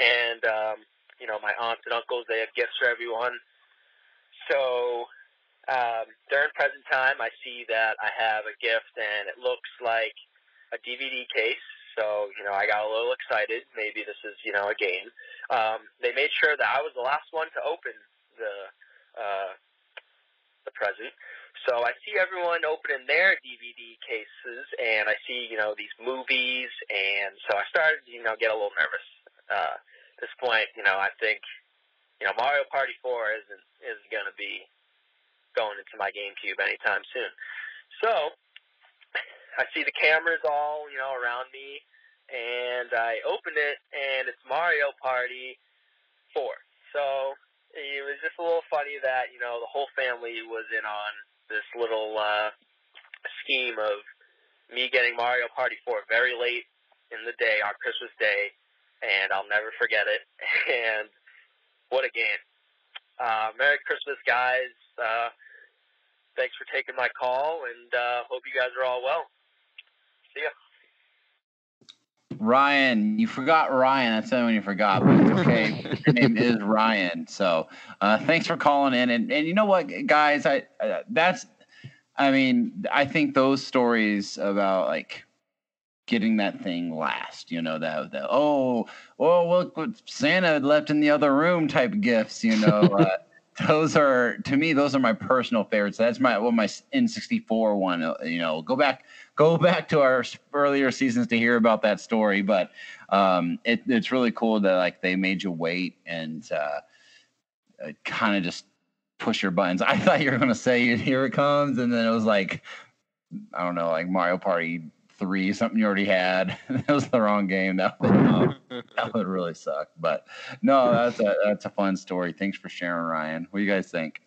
and um, you know my aunts and uncles they have gifts for everyone. So um, during present time, I see that I have a gift, and it looks like a DVD case. So you know I got a little excited. Maybe this is you know a game. Um, they made sure that I was the last one to open the uh, the present. So I see everyone opening their DVD cases, and I see you know these movies, and so I started you know get a little nervous. Uh, at this point, you know I think you know Mario Party 4 isn't isn't going to be going into my GameCube anytime soon. So I see the cameras all you know around me, and I open it, and it's Mario Party 4. So it was just a little funny that you know the whole family was in on this little uh, scheme of me getting Mario Party 4 very late in the day on Christmas Day, and I'll never forget it. And what a game! Uh, Merry Christmas, guys. Uh, thanks for taking my call, and uh, hope you guys are all well. See ya. Ryan, you forgot Ryan. That's the only one you forgot, but it's okay. Your name is Ryan. So uh, thanks for calling in. And, and you know what, guys? I uh, that's, I mean, I think those stories about like getting that thing last, you know, that, that oh, oh, look what Santa left in the other room type gifts, you know. Uh, those are to me those are my personal favorites that's my well my n64 one uh, you know go back go back to our earlier seasons to hear about that story but um it, it's really cool that like they made you wait and uh, uh kind of just push your buttons i thought you were going to say here it comes and then it was like i don't know like mario party three, something you already had. that was the wrong game. That would um, that would really suck. But no, that's a that's a fun story. Thanks for sharing, Ryan. What do you guys think?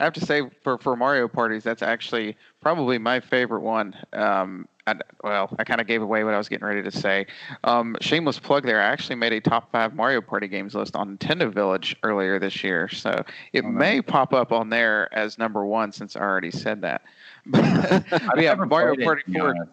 I have to say, for for Mario parties, that's actually probably my favorite one. Um, I, well, I kind of gave away what I was getting ready to say. Um, shameless plug there. I actually made a top five Mario Party games list on Nintendo Village earlier this year, so it oh, may pop up on there as number one since I already said that. but yeah, Mario Party Four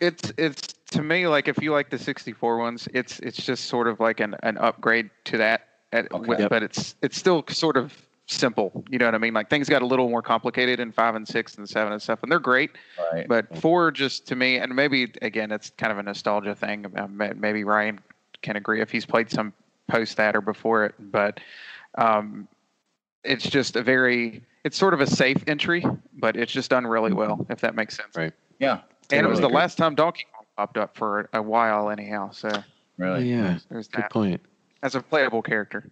it's it's to me like if you like the 64 ones, it's it's just sort of like an, an upgrade to that. At, okay. with, but it's it's still sort of simple. You know what I mean? Like things got a little more complicated in five and six and seven and stuff, and they're great. Right. But four just to me, and maybe again, it's kind of a nostalgia thing. Maybe Ryan can agree if he's played some post that or before it, but um, it's just a very it's sort of a safe entry, but it's just done really well. If that makes sense. Right. Yeah and it was the last time Donkey Kong popped up for a while, anyhow. So really, yeah, there's good that. point. As a playable character.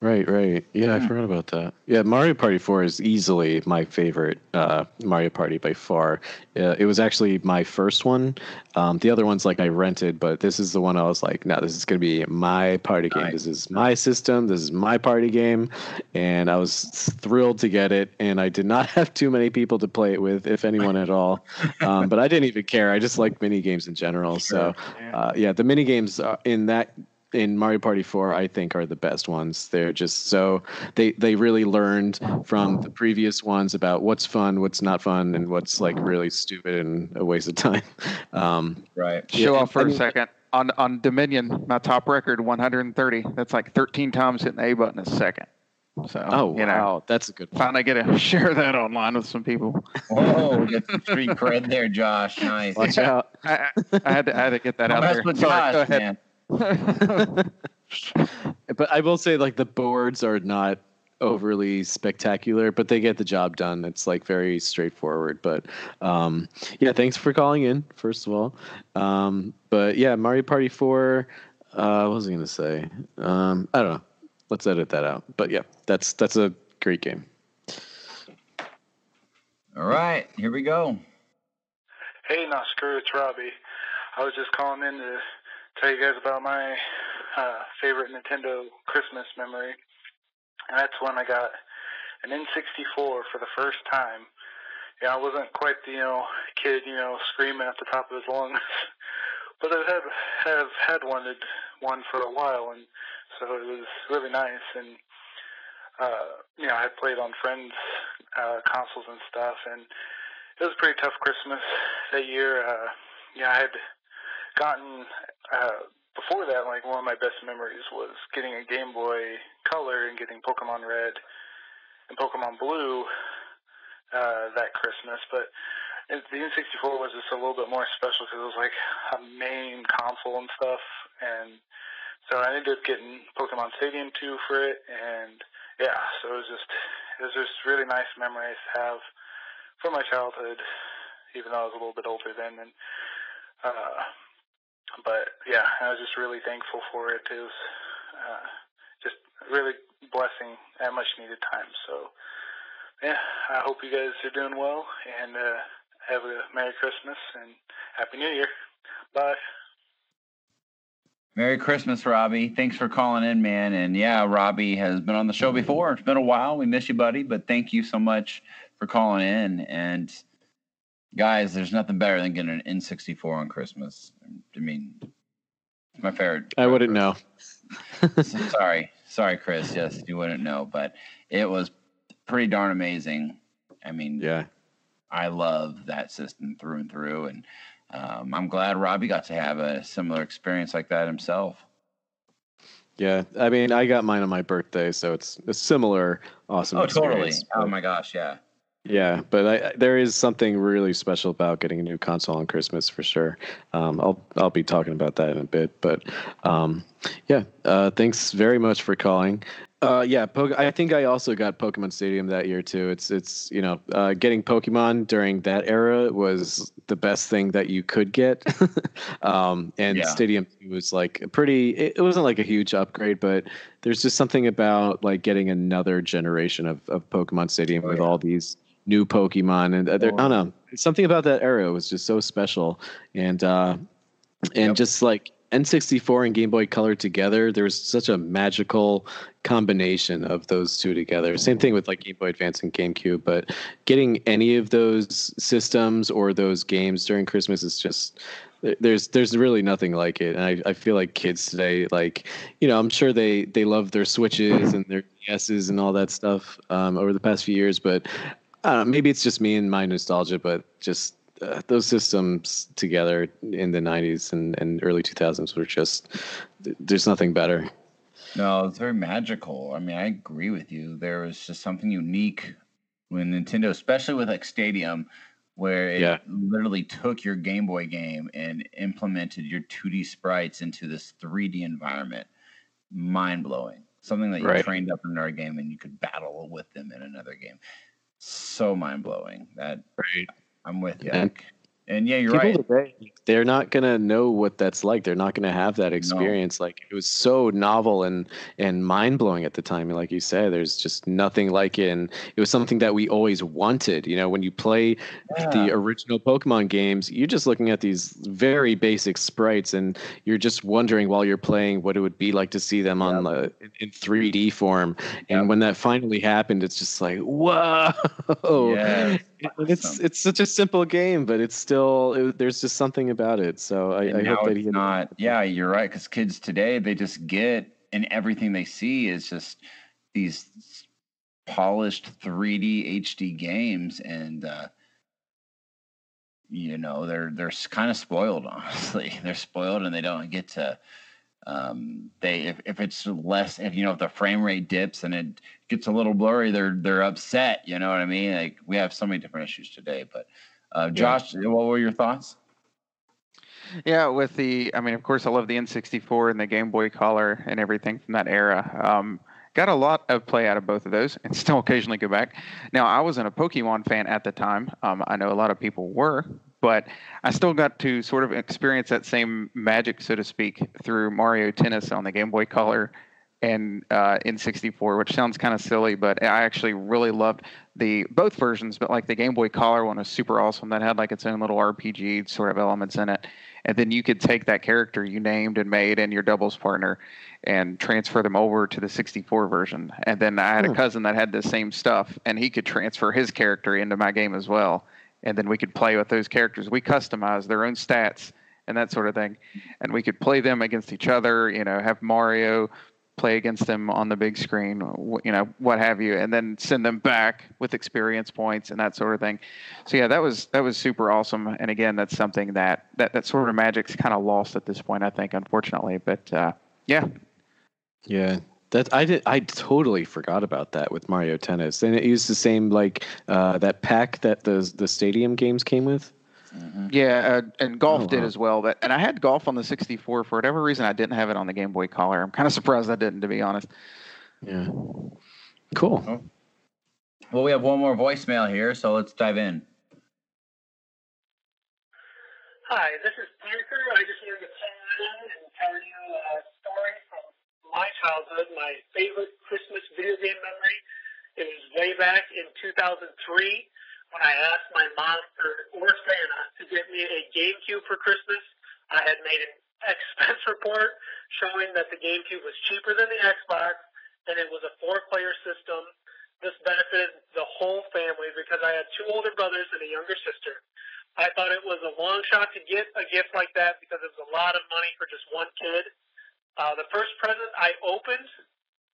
Right, right. Yeah, I forgot about that. Yeah, Mario Party 4 is easily my favorite uh, Mario Party by far. Uh, it was actually my first one. Um, the other ones, like, I rented, but this is the one I was like, no, this is going to be my party game. Nice. This is my system. This is my party game. And I was thrilled to get it. And I did not have too many people to play it with, if anyone at all. Um, but I didn't even care. I just like mini games in general. So, uh, yeah, the mini games in that in Mario Party 4 I think are the best ones. They're just so they they really learned from the previous ones about what's fun, what's not fun, and what's like really stupid and a waste of time. Um, right. Show yeah, off for I mean, a second. On on Domination, my top record 130. That's like 13 times hitting the A button a second. So oh you wow, know, that's a good. Point. Finally, get to share that online with some people. Oh, get some street cred there, Josh. Nice. Watch out. I, I, had to I had to get that out there. With Sorry, Josh, go ahead. Man. but I will say, like the boards are not overly spectacular, but they get the job done. It's like very straightforward. But um, yeah, thanks for calling in, first of all. Um, but yeah, Mario Party 4, uh, what was I going to say? Um, I don't know. Let's edit that out. But yeah, that's that's a great game. All right, here we go. Hey, not screw, it's Robbie. I was just calling in to tell you guys about my uh, favorite Nintendo Christmas memory. And that's when I got an N64 for the first time. Yeah, I wasn't quite the you know kid you know screaming at the top of his lungs, but I have have had wanted one for a while, and so it was really nice. And uh, you know, I had played on friends' uh, consoles and stuff, and it was a pretty tough Christmas that year. Uh, yeah, I had gotten uh, before that, like one of my best memories was getting a Game Boy Color and getting Pokemon Red and Pokemon Blue uh, that Christmas. But the N64 was just a little bit more special because it was like a main console and stuff. And so I ended up getting Pokemon Stadium 2 for it. And yeah, so it was just it was just really nice memories to have from my childhood, even though I was a little bit older then. And uh, but yeah, I was just really thankful for it. It was uh, just really blessing at much needed time. So yeah, I hope you guys are doing well and uh, have a Merry Christmas and Happy New Year. Bye. Merry Christmas, Robbie. Thanks for calling in, man. And yeah, Robbie has been on the show before. It's been a while. We miss you, buddy, but thank you so much for calling in. And guys, there's nothing better than getting an N64 on Christmas. I mean, it's my favorite. I wouldn't know. sorry, sorry, Chris. Yes, you wouldn't know, but it was pretty darn amazing. I mean, yeah, I love that system through and through, and um, I'm glad Robbie got to have a similar experience like that himself. Yeah, I mean, I got mine on my birthday, so it's a similar awesome. Oh, totally! Oh my gosh, yeah. Yeah, but I, there is something really special about getting a new console on Christmas for sure. Um, I'll I'll be talking about that in a bit, but um, yeah, uh, thanks very much for calling. Uh, yeah, po- I think I also got Pokemon Stadium that year too. It's it's you know uh, getting Pokemon during that era was the best thing that you could get, um, and Yeah. Stadium was like a pretty. It, it wasn't like a huge upgrade, but there's just something about like getting another generation of of Pokemon Stadium Oh, with yeah. all these new Pokemon, and uh, there, I don't know, something about that era was just so special, and uh, and Yep. just like N64 and Game Boy Color together, there was such a magical combination of those two together. Same thing with like Game Boy Advance and GameCube, but getting any of those systems or those games during Christmas is just there's there's really nothing like it and I, I feel like kids today like you know i'm sure they they love their switches and their ds's and all that stuff um, over the past few years but I don't know, maybe it's just me and my nostalgia but just uh, those systems together in the 90s and, and early 2000s were just there's nothing better No, it's very magical. I mean, I agree with you. There was just something unique when Nintendo, especially with like Stadium, where it Yeah. literally took your Game Boy game and implemented your 2D sprites into this 3D environment. Mind blowing. Something that you Right. trained up in another game and you could battle with them in another game. So mind blowing. That right I'm with you. And- And, yeah, you're people right. today they're not gonna know what that's like. They're not gonna have that experience. Like it was so novel and and mind-blowing at the time. Like you said there's just nothing like it. And it was something that we always wanted. You know when you play the original pokemon games you're just looking at these very basic sprites and you're just wondering while you're playing what it would be like to see them on the in, in 3d form. And when that finally happened it's just like whoa! Yes. And it's it's such a simple game, but it's still it, there's just something about it. So I, I hope that it's he not. Yeah, you're right. Because kids today, they just get, and everything they see is just these polished 3D HD games, and uh, you know they're they're kind of spoiled. Honestly, they're spoiled, and they don't get to. Um, they if, if it's less if you know if the frame rate dips and it gets a little blurry, they're they're upset. You know what I mean? Like we have so many different issues today. But uh, Josh, what were your thoughts? Yeah, with the, I mean, of course, I love the N64 and the Game Boy Color and everything from that era. Um, got a lot of play out of both of those, and still occasionally go back. Now, I wasn't a Pokemon fan at the time. Um, I know a lot of people were, but I still got to sort of experience that same magic, so to speak, through Mario Tennis on the Game Boy Color and uh, N64, which sounds kind of silly, but I actually really loved the both versions. But like the Game Boy Color one was super awesome. That had like its own little RPG sort of elements in it, and then you could take that character you named and made and your doubles partner and transfer them over to the 64 version. And then I had a hmm. cousin that had the same stuff, and he could transfer his character into my game as well. And then we could play with those characters. We customize their own stats and that sort of thing, and we could play them against each other. You know, have Mario play against them on the big screen, you know, what have you, and then send them back with experience points and that sort of thing. So yeah, that was that was super awesome. And again, that's something that that, that sort of magic's kind of lost at this point, I think, unfortunately. But uh, yeah, yeah. That I did. I totally forgot about that with Mario Tennis, and it used the same like uh, that pack that the the stadium games came with. Mm-hmm. Yeah, uh, and golf oh, did as well. But and I had golf on the 64 for whatever reason. I didn't have it on the Game Boy Color. I'm kind of surprised I didn't, to be honest. Yeah. Cool. Oh. Well, we have one more voicemail here, so let's dive in. Hi, this is Parker. I just my childhood. My favorite Christmas video game memory. It was way back in 2003 when I asked my mom for, or Santa to get me a GameCube for Christmas, I had made an expense report showing that the GameCube was cheaper than the Xbox and it was a four player system. This benefited the whole family because I had two older brothers and a younger sister. I thought it was a long shot to get a gift like that because it was a lot of money for just one kid. Uh, the first present I opened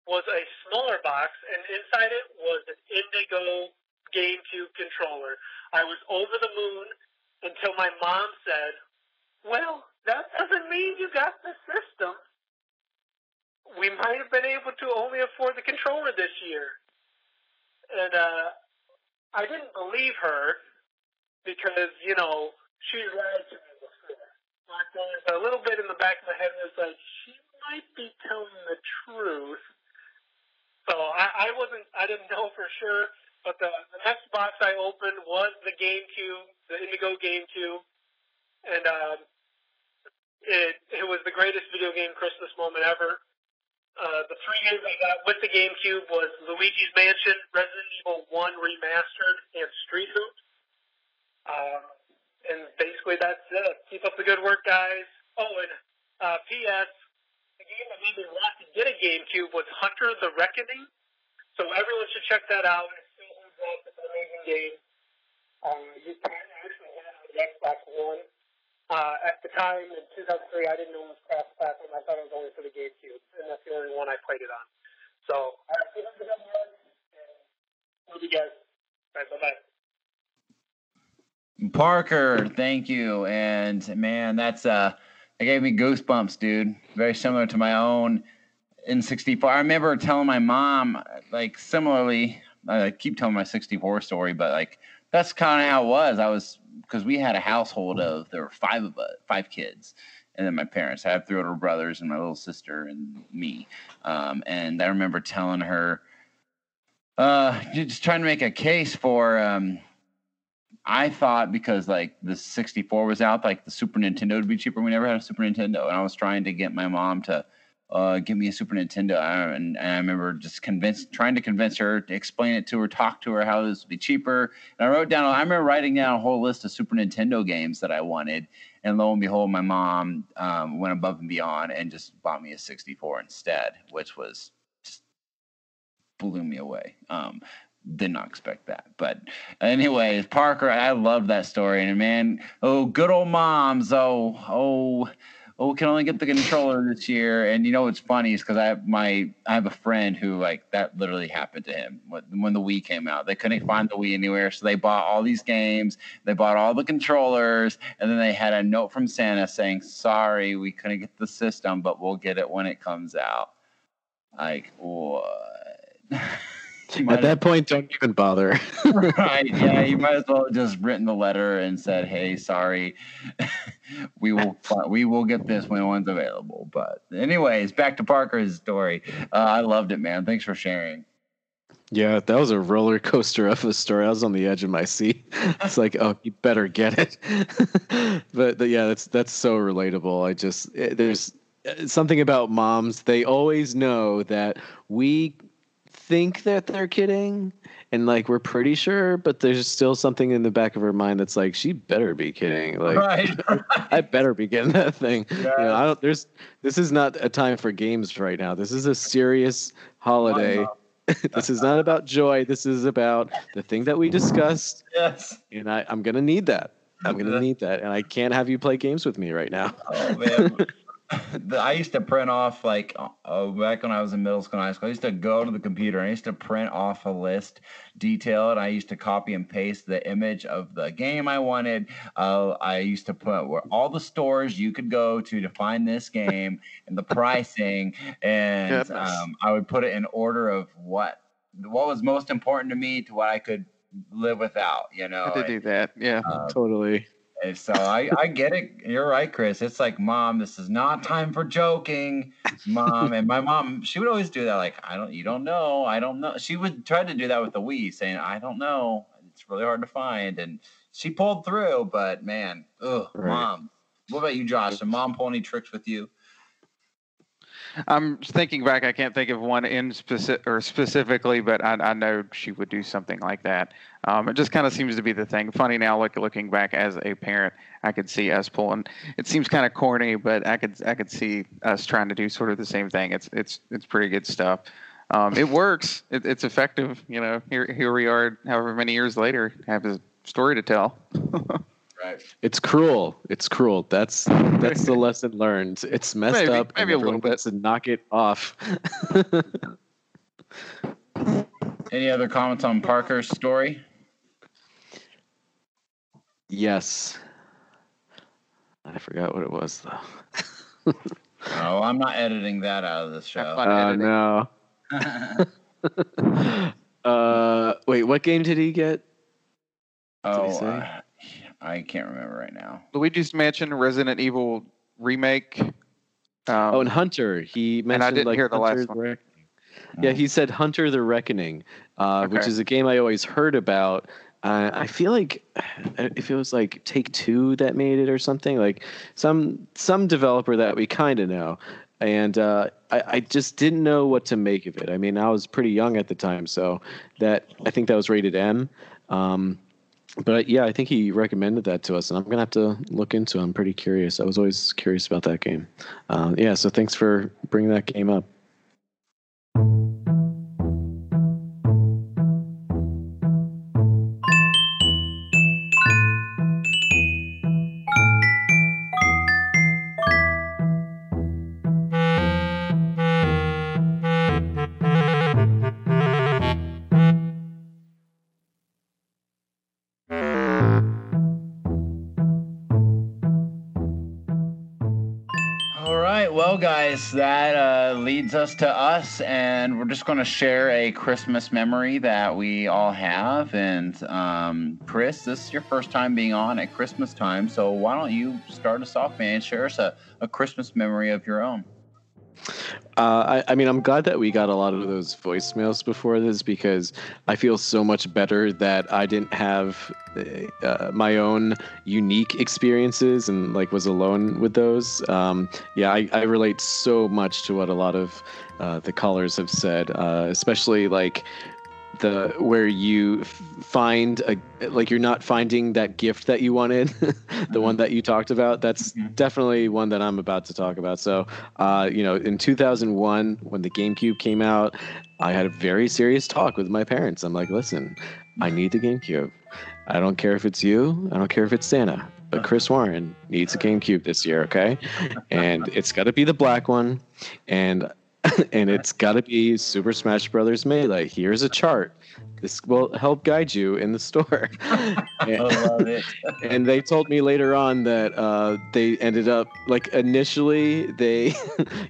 was a smaller box, and inside it was an Indigo GameCube controller. I was over the moon until my mom said, Well, that doesn't mean you got the system. We might have been able to only afford the controller this year. And uh, I didn't believe her because, you know, she's lied to me before. But there's a little bit in the back of my head that's like, she might be telling the truth. So I, I wasn't, I didn't know for sure. But the, the next box I opened was the GameCube, the Indigo GameCube, and um, it it was the greatest video game Christmas moment ever. Uh, the three games I got with the GameCube was Luigi's Mansion, Resident Evil 1 Remastered, and Street Hoop. Um, and basically that's it. Keep up the good work, guys. Oh, and uh, P.S. The game made me want to get a GameCube was Hunter the Reckoning. So everyone should check that out it's an amazing game. Um, you can actually get it on the Xbox One. Uh, at the time in 2003, I didn't know it was cross-platform. I thought it was only for the GameCube, and that's the only one I played it on. So, all right, up the work, and love you guys. Right, bye-bye. Parker, thank you. And man, that's uh that gave me goosebumps, dude. Very similar to my own N64. I remember telling my mom, like similarly, I keep telling my 64 story, but like that's kind of how it was. I was because we had a household of there were five of us, five kids, and then my parents. I have three older brothers and my little sister and me. Um, and I remember telling her, uh, just trying to make a case for. Um, I thought because like the 64 was out, like the Super Nintendo would be cheaper. We never had a Super Nintendo, and I was trying to get my mom to uh, give me a Super Nintendo. And, and, I remember just convince, trying to convince her to explain it to her, talk to her how this would be cheaper. And I wrote down, I remember writing down a whole list of Super Nintendo games that I wanted. And lo and behold, my mom um, went above and beyond and just bought me a 64 instead, which was just blew me away. Um, did not expect that. But anyways, Parker, I love that story. And man, oh, good old moms. Oh, oh, oh, can only get the controller this year. And you know what's funny is because I have my I have a friend who like that literally happened to him when the Wii came out. They couldn't find the Wii anywhere, so they bought all these games. They bought all the controllers, and then they had a note from Santa saying, "Sorry, we couldn't get the system, but we'll get it when it comes out." Like what? At that point, don't even bother. right? Yeah, you might as well have just written the letter and said, "Hey, sorry." we will we will get this when one's available. But anyways, back to Parker's story. Uh, I loved it, man. Thanks for sharing. Yeah, that was a roller coaster of a story. I was on the edge of my seat. It's like, oh, you better get it. but, but yeah, that's that's so relatable. I just eh, there's eh, something about moms. They always know that we think that they're kidding and like we're pretty sure but there's still something in the back of her mind that's like she better be kidding like Right. i better be getting that thing. You know, i don't there's this is not a time for games right now. This is a serious holiday. This is not about joy. This is about the thing that we discussed. Yes. and I, i'm gonna need that. I'm gonna need that and i can't have you play games with me right now. Oh man. The- I used to print off like oh back when I was in middle school and high school. I used to go to the computer and I used to print off a list, detail it. I used to copy and paste the image of the game I wanted. Uh, I used to put where all the stores you could go to to find this game and the pricing, and um, I would put it in order of what what was most important to me to what I could live without. You know, I did do that. Yeah. uh, totally and so I, I get it. You're right, Chris. It's like, mom, this is not time for joking, mom. And my mom, she would always do that. Like, I don't, you don't know. I don't know. She would try to do that with the Wii, saying, I don't know. It's really hard to find. And she pulled through, but man, ugh, Right. mom. What about you, Josh? Did mom pull any tricks with you? I'm thinking back. I can't think of one in specific or specifically, but I, I know she would do something like that. Um, it just kind of seems to be the thing. Funny now, look looking back as a parent, I could see us pulling. It seems kind of corny, but I could I could see us trying to do sort of the same thing. It's it's it's pretty good stuff. Um, it works. It, it's effective. You know, here here we are, however many years later, have a story to tell. Right. It's cruel. It's cruel. That's that's the lesson learned. It's messed Maybe- up. maybe a little bit. needs To knock it off. Any other comments on Parker's story? yes. I forgot what it was though. Oh, I'm not editing that out of the show. Oh editing. no. uh, wait, what game did he get? Did he oh, say? uh, I can't remember right now. Luigi's Mansion Resident Evil remake. Um, oh, and Hunter. He mentioned And I didn't like hear the Hunter last one. Reckoning. Yeah, he said Hunter the Reckoning, uh, which is a game I always heard about. Uh, I feel like if it was like Take Two that made it or something, like some some developer that we kind of know, and uh, I, I just didn't know what to make of it. I mean, I was pretty young at the time, so that I think that was rated M. Um, but yeah, I think he recommended that to us, and I'm gonna have to look into. it. I'm pretty curious. I was always curious about that game. Uh, yeah, so thanks for bringing that game up. Guys, that uh, leads us to us, and we're just going to share a Christmas memory that we all have. And um, Chris, this is your first time being on at Christmas time, so why don't you start us off, man? Share us a, a Christmas memory of your own. Uh, I, I mean, I'm glad that we got a lot of those voicemails before this because I feel so much better that I didn't have uh, my own unique experiences and like was alone with those. Um, yeah, I, I relate so much to what a lot of uh, the callers have said, uh, especially like the where you f- find a like you're not finding that gift that you wanted the one that you talked about that's Mhm. definitely one that i'm about to talk about. So uh, you know in 2001 when the gamecube came out i had a very serious talk with my parents. I'm like listen i need the gamecube. I don't care if it's you i don't care if it's santa but chris warren needs a gamecube this year okay? And it's got to be the black one and and it's got to be Super Smash Brothers Melee. Here's a chart. This will help guide you in the store. I and, love it. and they told me later on that uh, they ended up like initially they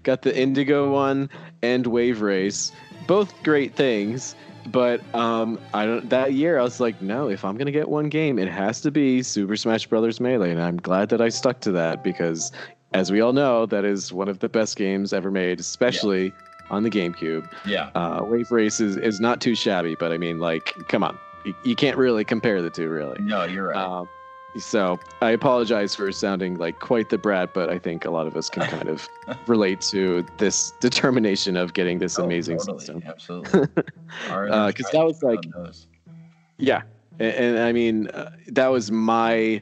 got the Indigo one and Wave Race, both great things. but um, I don't. That year, I was like, no. If I'm gonna get one game, it has to be Super Smash Brothers Melee, and I'm glad that I stuck to that because, as we all know, that is one of the best games ever made, especially on the GameCube. Yeah. Uh, Wave Race is, is not too shabby, but I mean, like, come on, you, you can't really compare the two, really. No, you're right. Um, so I apologize for sounding like quite the brat, but I think a lot of us can kind of relate to this determination of getting this Oh, amazing totally, system. Absolutely. Our- Uh, that was like- Yeah, and, and I mean uh, that was my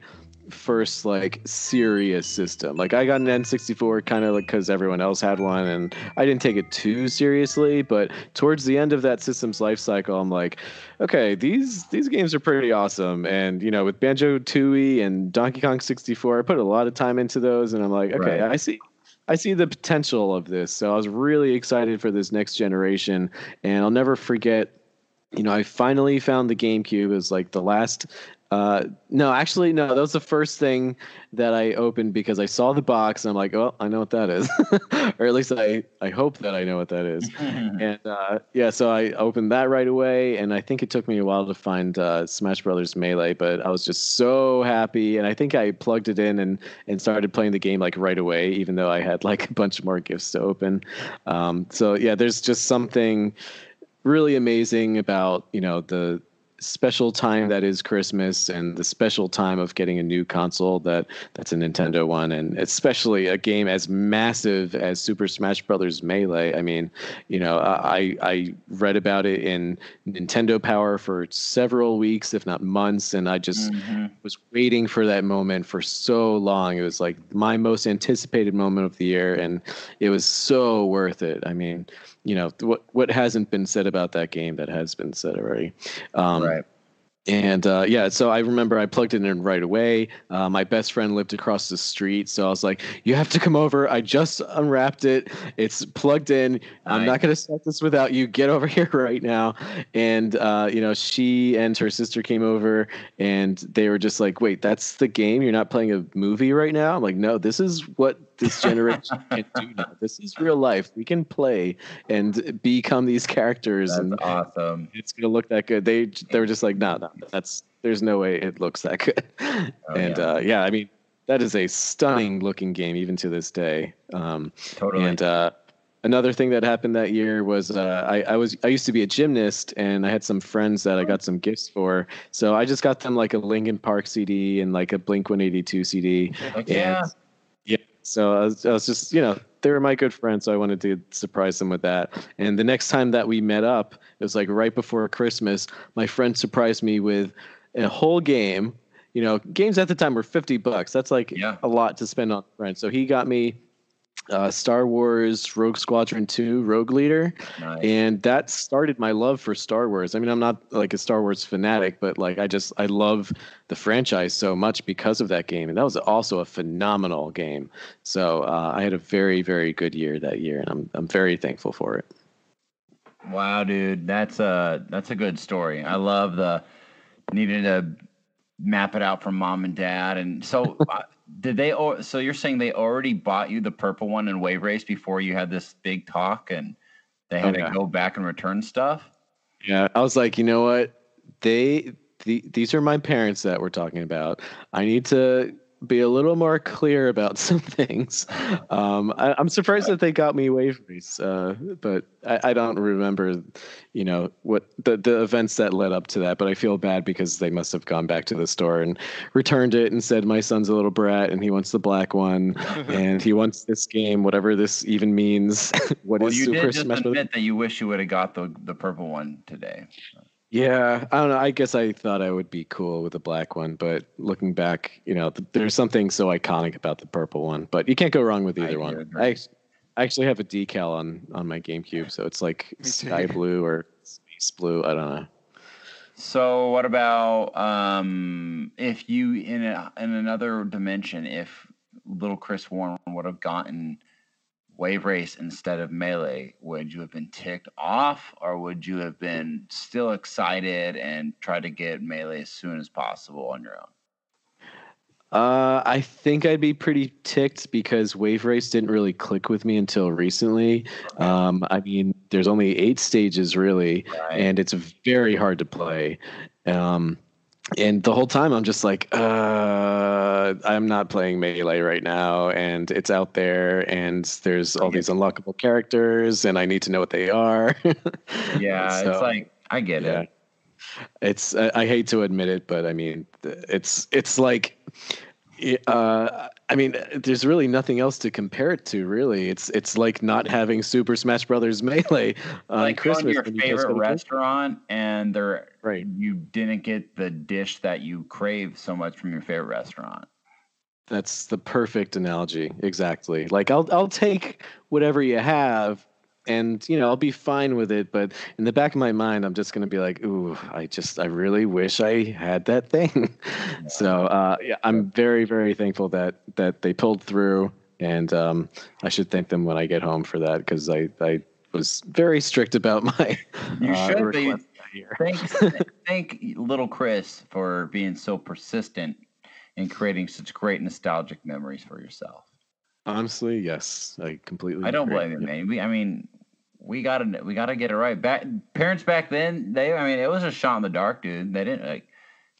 first like serious system. Like I got an N64 kind of like because everyone else had one, and I didn't take it too seriously. But towards the end of that system's life cycle, I'm like, okay, these these games are pretty awesome. And you know, with Banjo Tooie and Donkey Kong 64, I put a lot of time into those, and I'm like, okay, Right. I see. I see the potential of this. So I was really excited for this next generation. And I'll never forget you know, I finally found the GameCube. It was like the last. Uh, no, actually, no. That was the first thing that I opened because I saw the box and I'm like, oh, I know what that is, or at least I I hope that I know what that is. and uh, yeah, so I opened that right away, and I think it took me a while to find uh, Smash Brothers Melee, but I was just so happy, and I think I plugged it in and and started playing the game like right away, even though I had like a bunch more gifts to open. Um, so yeah, there's just something really amazing about you know the special time that is Christmas and the special time of getting a new console that that's a Nintendo one and especially a game as massive as Super Smash Brothers Melee. I mean, you know, I I read about it in Nintendo Power for several weeks, if not months, and I just Mhm. was waiting for that moment for so long. It was like my most anticipated moment of the year, and it was so worth it. I mean, you know, what what hasn't been said about that game that has been said already. Um, right. and uh, yeah, so I remember I plugged it in right away. Uh, my best friend lived across the street, so I was like, "You have to come over." I just unwrapped it; it's plugged in. I'm not going to start this without you. Get over here right now. And uh, you know, she and her sister came over, and they were just like, "Wait, that's the game? You're not playing a movie right now?" I'm like, "No, this is what this generation can do now. This is real life. We can play and become these characters That's and awesome. it's gonna look that good. They they were just like, no, no, that's there's no way it looks that good. Oh, and yeah. Uh, yeah, I mean, that is a stunning looking game even to this day. Um, Totally. and uh, another thing that happened that year was uh, I, I was I used to be a gymnast and I had some friends that I got some gifts for. So I just got them like a Linkin Park CD and like a Blink 182 CD. Heck. And, yeah. So I was, I was just, you know, they were my good friends, so I wanted to surprise them with that. And the next time that we met up, it was like right before Christmas. My friend surprised me with a whole game. You know, games at the time were fifty bucks. That's like Yeah. a lot to spend on friends. So he got me uh, Star Wars Rogue Squadron Two Rogue Leader, Nice. and that started my love for Star Wars. I mean, I'm not like a Star Wars fanatic, but like I just I love the franchise so much because of that game, and that was also a phenomenal game. So uh, I had a very very good year that year, and I'm I'm very thankful for it. Wow, dude, that's a that's a good story. I love the needing to map it out for mom and dad. And so, did they? So you're saying they already bought you the purple one in Wave Race before you had this big talk, and they had Oh, yeah. to go back and return stuff. Yeah, I was like, you know what? They the, these are my parents that we're talking about. I need to be a little more clear about some things. Um, I, I'm surprised that they got me wave race, uh, but I, I don't remember, you know, what the the events that led up to that. But I feel bad because they must have gone back to the store and returned it and said, "My son's a little brat and he wants the black one and he wants this game, whatever this even means." What is well, you Super did just Smash Bros? admit that you wish you would have got the the purple one today. Yeah, I don't know. I guess I thought I would be cool with the black one, but looking back, you know, th- there's something so iconic about the purple one. But you can't go wrong with either do one. I, I actually have a decal on on my GameCube, so it's like sky blue or space blue. I don't know. So what about um, if you in a, in another dimension, if little Chris Warren would have gotten Wave Race instead of Melee, would you have been ticked off, or would you have been still excited and try to get Melee as soon as possible on your own? Uh, I think I'd be pretty ticked because Wave Race didn't really click with me until recently. Um, I mean, there's only eight stages really, Right. and it's very hard to play. Um, and the whole time I'm just like, uh, I'm not playing melee right now, and it's out there, and there's all these unlockable characters, and I need to know what they are. yeah, So, it's like I get yeah. it. It's I, I hate to admit it, but I mean, it's it's like, uh, I mean, there's really nothing else to compare it to. Really, it's it's like not having Super Smash Brothers Melee on like going to Christmas. your when you just favorite Christmas. restaurant and there Right. you didn't get the dish that you crave so much from your favorite restaurant. That's the perfect analogy. Exactly. Like I'll I'll take whatever you have and you know, I'll be fine with it, but in the back of my mind I'm just going to be like, "Ooh, I just I really wish I had that thing." so, uh yeah, I'm very very thankful that that they pulled through and um I should thank them when I get home for that cuz I I was very strict about my You uh, should request here. Thanks, thank little Chris for being so persistent in creating such great nostalgic memories for yourself. Honestly, yes. I completely I don't agree. blame you, man. We, I mean, we gotta we gotta get it right. Back parents back then, they, I mean, it was a shot in the dark, dude. They didn't like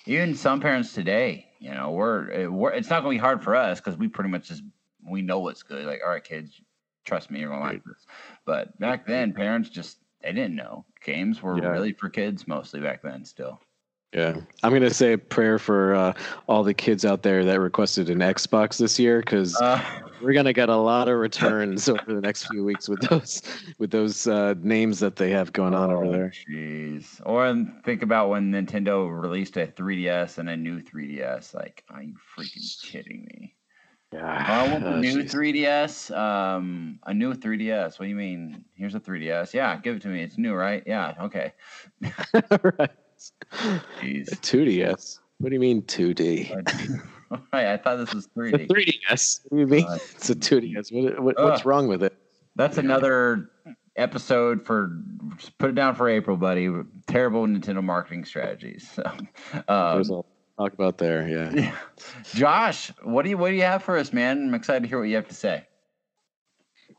even some parents today. You know, we're, we're it's not gonna be hard for us because we pretty much just we know what's good. Like, all right, kids, trust me, you're gonna like this. But back then, parents just they didn't know. Games were Yeah. really for kids mostly back then. Still, Yeah, I'm gonna say a prayer for uh, all the kids out there that requested an Xbox this year because uh, we're gonna get a lot of returns over the next few weeks with those with those uh, names that they have going on over oh, there. Jeez. Or think about when Nintendo released a 3DS and a new 3DS. Like, are you freaking kidding me? Yeah, I want the uh, new jeez. 3DS. Um, a new 3DS. What do you mean? Here's a 3DS. Yeah, give it to me. It's new, right? Yeah. Okay. right. Jeez. A 2DS. What do you mean 2D? Uh, right. I thought this was It's a 3D. 3DS. What do you mean? Uh, It's a 2DS. What, what, what's Ugh. wrong with it? That's another episode for put it down for April, buddy. Terrible Nintendo marketing strategies. So, um, There's a lot to talk about there. Yeah. yeah. Josh, what do you what do you have for us, man? I'm excited to hear what you have to say.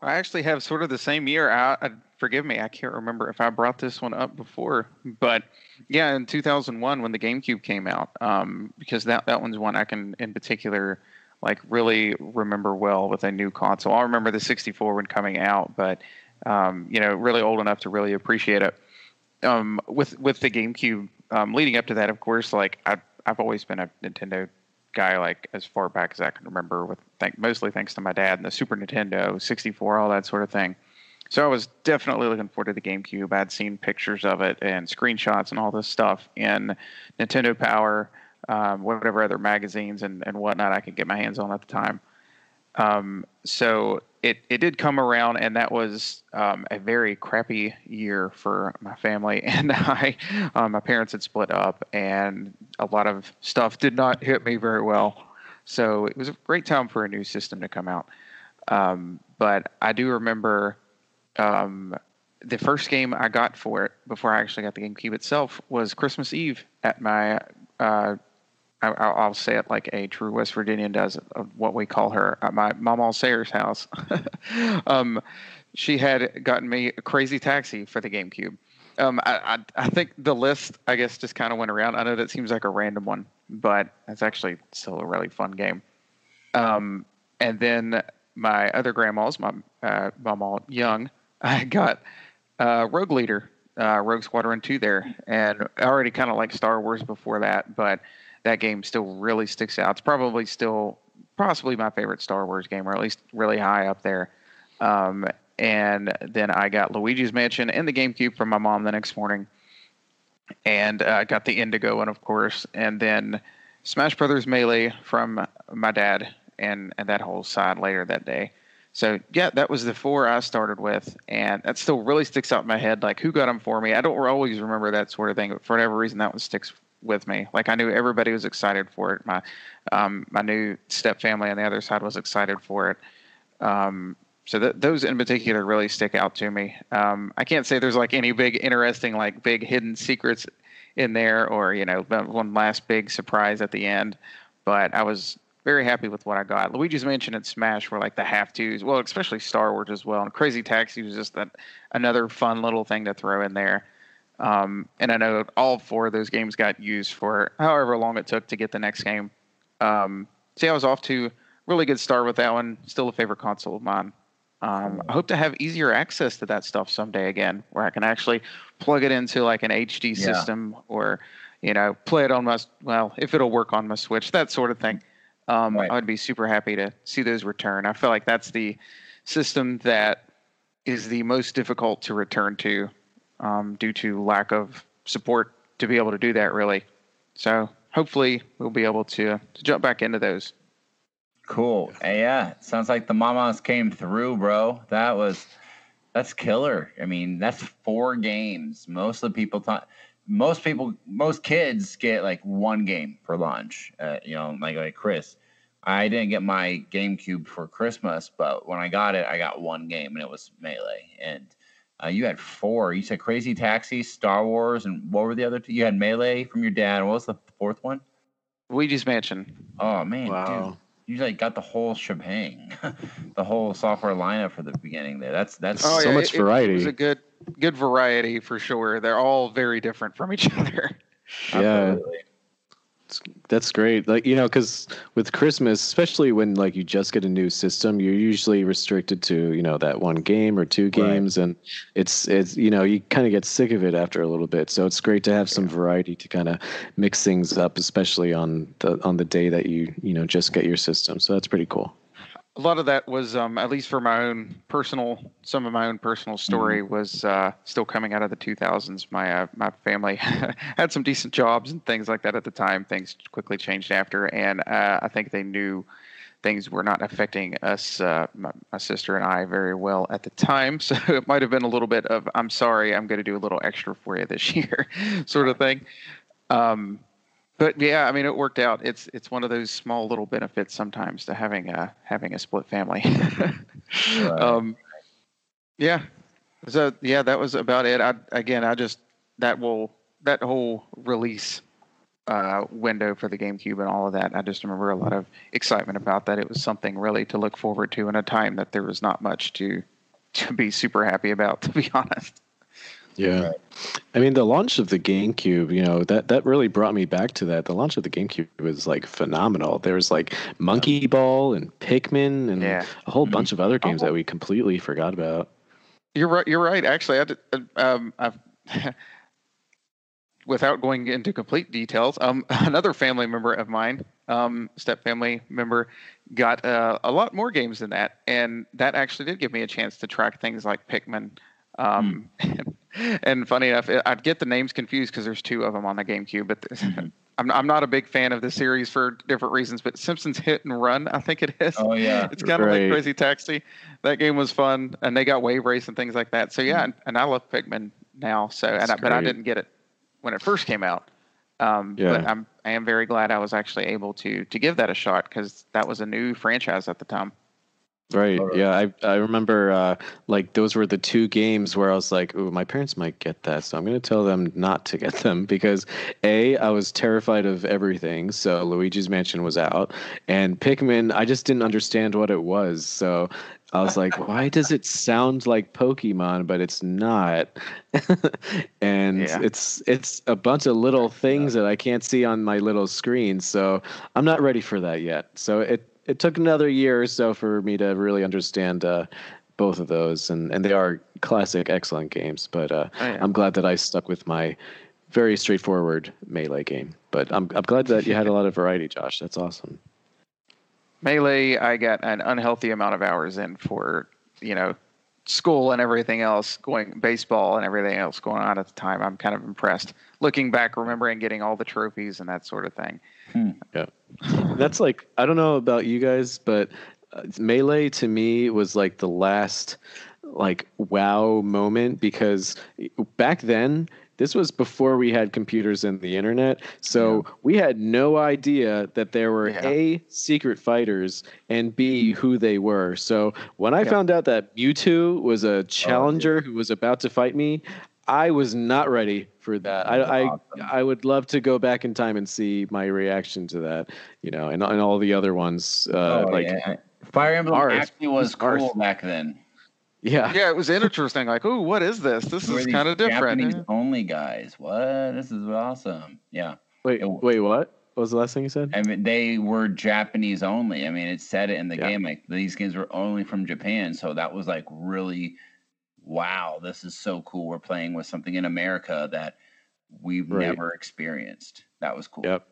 I actually have sort of the same year. I, I, forgive me, I can't remember if I brought this one up before, but yeah, in 2001 when the GameCube came out, um, because that that one's one I can in particular like really remember well with a new console. I remember the 64 when coming out, but um, you know, really old enough to really appreciate it. Um, with with the GameCube, um, leading up to that, of course, like I I've always been a Nintendo guy like as far back as I can remember with thank mostly thanks to my dad and the Super Nintendo 64 all that sort of thing. So I was definitely looking forward to the GameCube. I'd seen pictures of it and screenshots and all this stuff in Nintendo Power, um, whatever other magazines and, and whatnot I could get my hands on at the time. Um, so it, it did come around, and that was um, a very crappy year for my family. And I, um, my parents had split up, and a lot of stuff did not hit me very well. So it was a great time for a new system to come out. Um, but I do remember um, the first game I got for it before I actually got the GameCube itself was Christmas Eve at my. Uh, I, I'll I'll say it like a true West Virginian does, of what we call her, at my Mama Sayer's house. um, she had gotten me a crazy taxi for the GameCube. Um, I, I, I think the list, I guess, just kind of went around. I know that seems like a random one, but it's actually still a really fun game. Um, and then my other grandmas, my uh, Mama Young, I got uh, Rogue Leader, uh, Rogue Squadron 2 there. And I already kind of like Star Wars before that, but that game still really sticks out. It's probably still possibly my favorite Star Wars game, or at least really high up there. Um, and then I got Luigi's Mansion and the GameCube from my mom the next morning, and I uh, got the Indigo one, of course, and then Smash Brothers Melee from my dad, and and that whole side later that day. So yeah, that was the four I started with, and that still really sticks out in my head. Like who got them for me? I don't always remember that sort of thing, but for whatever reason, that one sticks with me. Like I knew everybody was excited for it. My um, my new step family on the other side was excited for it. Um, so th- those in particular really stick out to me. Um, I can't say there's like any big interesting like big hidden secrets in there or you know one last big surprise at the end, but I was very happy with what I got. Luigi's Mansion and Smash were like the have tos. Well, especially Star Wars as well. And Crazy Taxi was just that another fun little thing to throw in there. Um, and I know all four of those games got used for however long it took to get the next game. Um, see, I was off to really good start with that one. Still a favorite console of mine. Um, I hope to have easier access to that stuff someday again, where I can actually plug it into like an HD Yeah. system or, you know, play it on my well, if it'll work on my Switch, that sort of thing. Um, Right. I would be super happy to see those return. I feel like that's the system that is the most difficult to return to um, due to lack of support to be able to do that really. So hopefully we'll be able to, to jump back into those. Cool. Yeah, sounds like the mamas came through, bro. That was that's killer. I mean, that's four games. Most of the people thought most people most kids get like one game for lunch. Uh, you know, like like Chris. I didn't get my GameCube for Christmas, but when I got it, I got one game and it was Melee. And uh, you had four. You said Crazy Taxi, Star Wars, and what were the other two? You had Melee from your dad. What was the fourth one? Luigi's Mansion. Oh man, dude Wow. you like got the whole shebang, the whole software lineup for the beginning there. That's that's Oh, So much it- It, variety. was a good good variety for sure. They're all very different from each other. Yeah. absolutely. That's great. Like you know, because with Christmas, especially when like you just get a new system, you're usually restricted to you know that one game or two games, and it's it's you know you kind of get sick of it after a little bit. So it's great to have some variety to kind of mix things up, especially on the on the day that you you know just get your system. So that's pretty cool. A lot of that was um, at least for my own personal some of my own personal story was uh, still coming out of the 2000s my uh, my family had some decent jobs and things like that at the time. Things quickly changed after and uh, i think they knew things were not affecting us uh, my, my sister and i very well at the time. So it might have been a little bit of i'm sorry i'm going to do a little extra for you this year sort of thing. Um, but yeah, I mean, it worked out. It's it's one of those small little benefits sometimes to having a having a split family. um, yeah. So yeah, that was about it. I again, I just that will that whole release uh, window for the GameCube and all of that. I just remember a lot of excitement about that. It was something really to look forward to in a time that there was not much to to be super happy about, to be honest. Yeah. I mean, the launch of the GameCube, you know, that, that really brought me back to that. The launch of the GameCube was like phenomenal. There was like Monkey Ball and Pikmin and Yeah. a whole bunch of other games that we completely forgot about. You're right. You're right. Actually, I did, uh, um, I've, without going into complete details, um, another family member of mine, um, step family member, got uh, a lot more games than that, and that actually did give me a chance to track things like Pikmin. Um, and funny enough, I'd get the names confused because there's two of them on the GameCube, but. I'm, I'm not a big fan of the series for different reasons, but Simpsons Hit and Run, I think it is. Oh yeah. It's kind of Right. like Crazy Taxi. That game was fun, and they got Wave Race and things like that. So yeah, and, and I love Pikmin now. So and I, but I didn't get it when it first came out. Um, But I'm I am very glad I was actually able to to give that a shot because that was a new franchise at the time. Right. Yeah. I, I remember uh, like those were the two games where I was like, ooh, my parents might get that. So I'm going to tell them not to get them because A, I was terrified of everything. So Luigi's Mansion was out. And Pikmin, I just didn't understand what it was. So I was like, why does it sound like Pokemon, but it's not? and Yeah. it's it's a bunch of little things that I can't see on my little screen. So I'm not ready for that yet. So it it took another year or so for me to really understand uh, both of those, and and they are classic, excellent games. But uh, Oh, yeah. I'm glad that I stuck with my very straightforward melee game. But I'm I'm glad that you had a lot of variety, Josh. That's awesome. Melee, I got an unhealthy amount of hours in for you know school and everything else going baseball and everything else going on at the time. I'm kind of impressed looking back, remembering getting all the trophies and that sort of thing. Yeah. That's like I don't know about you guys, but uh, melee to me was like the last like wow moment because back then this was before we had computers and the internet so we had no idea that there were Yeah. a secret fighters and b who they were so when i Yeah. found out that mewtwo was a challenger who was about to fight me I was not ready for that. I, I Awesome. I would love to go back in time and see my reaction to that. You know, and and all the other ones. Uh, Oh, like yeah. Fire Emblem ours. actually was cool back then. Yeah, Yeah, it was interesting. Like, ooh, what is this? This We're is kind of different. Japanese only guys. What? This is awesome. Yeah. Wait, It- wait, what? What was the last thing you said? I mean, they were Japanese only. I mean, it said it in the Yeah. game. Like these games were only from Japan, so that was like really, wow. This is so cool. We're playing with something in America that we've Right. never experienced. That was cool. Yep.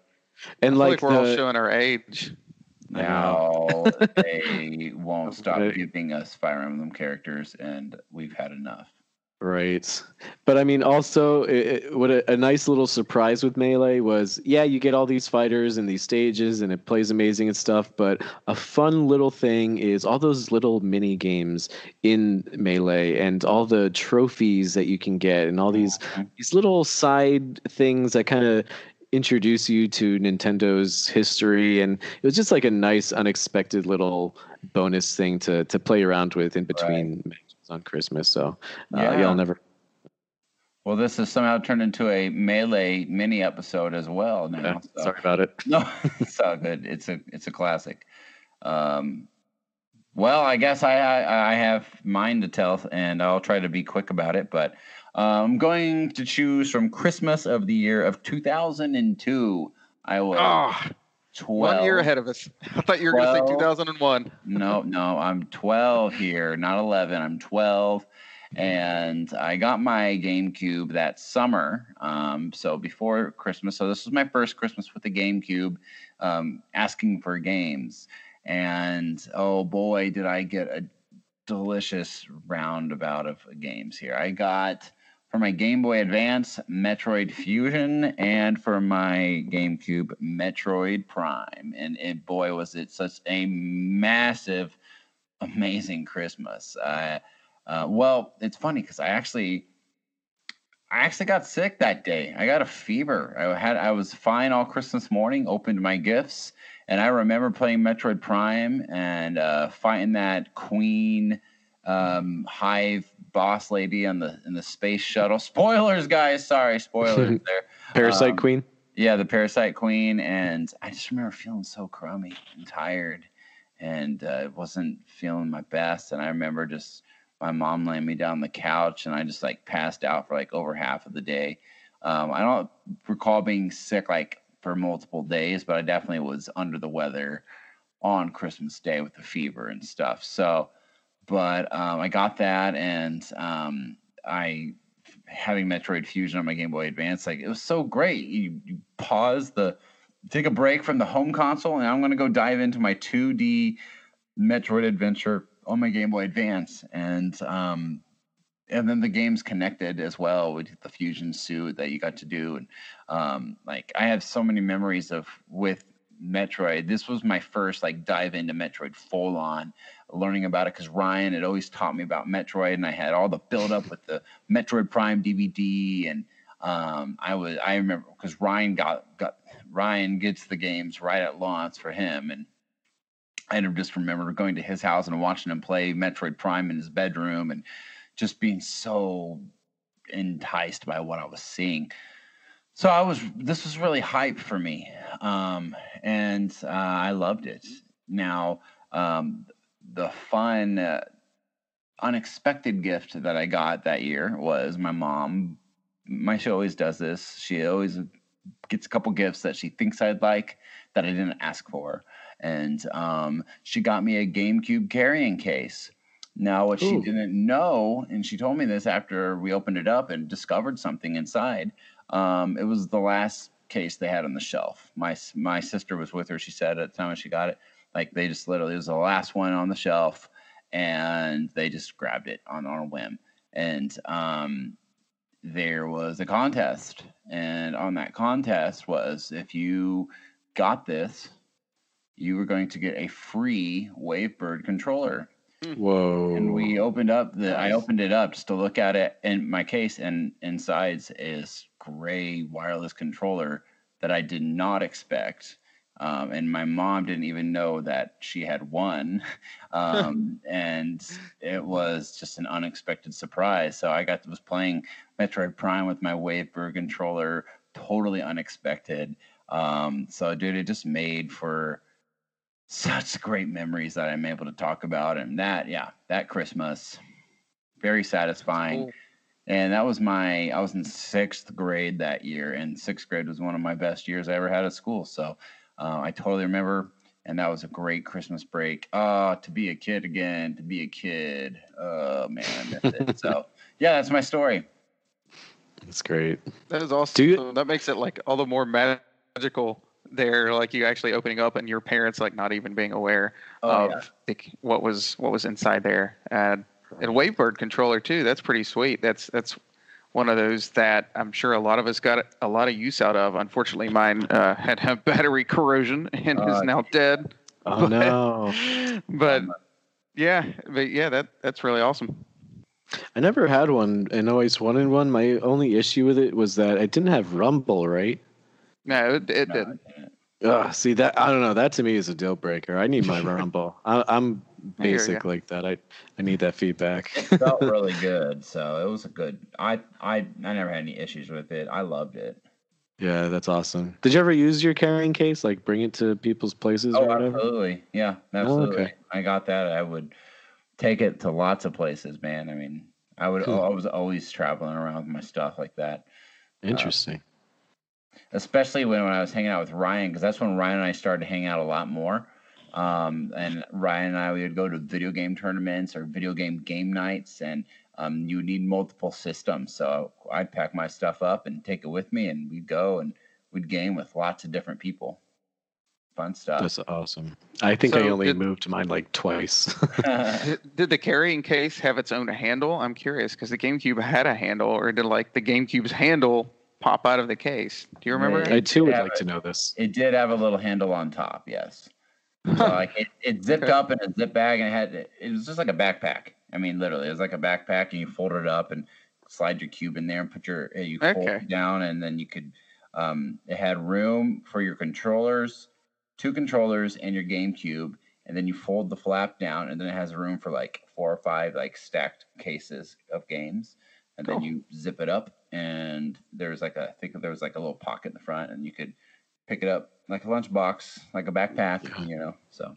I And feel like, like we're all showing our age. Now they won't stop Right. giving us Fire Emblem characters, and we've had enough. Right. But I mean, also, it, it- what a, a nice little surprise with Melee was yeah, you get all these fighters and these stages, and it plays amazing and stuff. But a fun little thing is all those little mini games in Melee and all the trophies that you can get, and all these mm-hmm. these little side things that kind of introduce you to Nintendo's history. And it was just like a nice, unexpected little bonus thing to to play around with in between matches on Christmas. So uh, Yeah. y'all never. Well, this has somehow turned into a melee mini episode as well. Now, Yeah, so- sorry about it. No, it's all good. It's a it's a classic. Um, well, I guess I I I have mine to tell, and I'll try to be quick about it. But I'm going to choose from Christmas of the year of 2002. I was Oh, 12. one year ahead of us. I thought you were going to say 2001. No, no, I'm 12 here, not 11. I'm 12, and I got my GameCube that summer. Um, so before Christmas. So this was my first Christmas with the GameCube, um, asking for games. And oh boy, did I get a delicious roundabout of games here. I got for my Game Boy Advance Metroid Fusion, and for my GameCube Metroid Prime. And boy, was it such a massive, amazing Christmas. Uh, uh, well, it's funny because I actually. I actually got sick that day. I got a fever. I had I was fine all Christmas morning. Opened my gifts, and I remember playing Metroid Prime and uh, fighting that Queen um, Hive boss lady on the in the space shuttle. Spoilers, guys. Sorry, spoilers there. Parasite Um, Queen. Yeah, the Parasite Queen, and I just remember feeling so crummy and tired, and uh, wasn't feeling my best. And I remember just my mom laying me down on the couch, and I just like passed out for like over half of the day. Um, I don't recall being sick like for multiple days, but I definitely was under the weather on Christmas Day with the fever and stuff. So, but um, I got that, and um, I having Metroid Fusion on my Game Boy Advance, like it was so great. You, you pause the, take a break from the home console, and I'm gonna go dive into my 2D Metroid adventure on my Game Boy Advance, and um, and then the game's connected as well with the fusion suit that you got to do, and um, like I have so many memories of with Metroid. This was my first like dive into Metroid full on, learning about it because Ryan had always taught me about Metroid, and I had all the build up with the Metroid Prime DVD, and um, I was I remember because Ryan got got Ryan gets the games right at launch for him, and I just remember going to his house and watching him play Metroid Prime in his bedroom, and just being so enticed by what I was seeing. So I was this was really hype for me, um, and uh, I loved it. Now um, the fun, uh, unexpected gift that I got that year was my mom. My she always does this. She always gets a couple gifts that she thinks I'd like that I didn't ask for, and um, she got me a GameCube carrying case. Now, what she didn't know, and she told me this after we opened it up and discovered something inside. Um, it was the last case they had on the shelf. My my sister was with her. She said at the time she got it, like they just literally it was the last one on the shelf, and they just grabbed it on on a whim. And um, there was a contest, and on that contest was if you got this, you were going to get a free Wavebird controller Whoa. and we opened up the i opened it up just to look at it in my case and inside is gray wireless controller that i did not expect Um, and my mom didn't even know that she had won. Um, and it was just an unexpected surprise. So I got was playing Metroid Prime with my Wavebird controller, totally unexpected. Um, so, dude, it just made for such great memories that I'm able to talk about. And that, yeah, that Christmas, very satisfying. Cool. And that was my, I was in sixth grade that year, and sixth grade was one of my best years I ever had at school. So uh, I totally remember. And that was a great Christmas break. Oh, to be a kid again, to be a kid. Oh, man, I miss it. So, yeah, that's my story. That's great. That is awesome. You- that makes it like all the more magical there, like you actually opening up and your parents like not even being aware Oh, of yeah. like, what was what was inside there. And and Wavebird controller too. That's pretty sweet. That's that's one of those that I'm sure a lot of us got a lot of use out of. Unfortunately, mine uh, had had battery corrosion and is Uh, now dead. Oh no. But yeah, but yeah, that that's really awesome. I never had one and always wanted one. My only issue with it was that it didn't have Rumble, right? No, it, it No, did. I didn't. Ugh, see that I don't know. That to me is a deal breaker. I need my Rumble. I, I'm I hear basic like that. I I need that feedback. it felt really good. So it was a good. I I I never had any issues with it. I loved it. yeah, that's awesome. Did you ever use your carrying case? Like bring it to people's places or Oh, whatever? absolutely. Yeah, absolutely. okay. I got that. I would take it to lots of places, man. I mean, I would. Hmm. I was always traveling around with my stuff like that. Interesting. especially when, when I was hanging out with Ryan, because that's when Ryan and I started to hang out a lot more. Um, and Ryan and I we would go to video game tournaments or video game game nights, and um, you would need multiple systems. So I'd pack my stuff up and take it with me, and we'd go and we'd game with lots of different people. Fun stuff. That's awesome. I think I only did- moved mine like twice. Did, did the carrying case have its own handle? I'm curious because the GameCube had a handle, or did like the GameCube's handle pop out of the case? Do you remember? Yeah. I too would Yeah, like to know this. it did have a little handle on top, yes. So like it, it zipped Okay. up in a zip bag and it had it was just like a backpack. I mean, literally, it was like a backpack, and you fold it up and slide your cube in there and put your you fold Okay. it down, and then you could. Um, it had room for your controllers, two controllers, and your GameCube, and then you fold the flap down, and then it has room for like four or five like stacked cases of games, and then you zip it up, and there's like a I think there was like a little pocket in the front, and you could pick it up like a lunchbox, like a backpack, Yeah. you know. So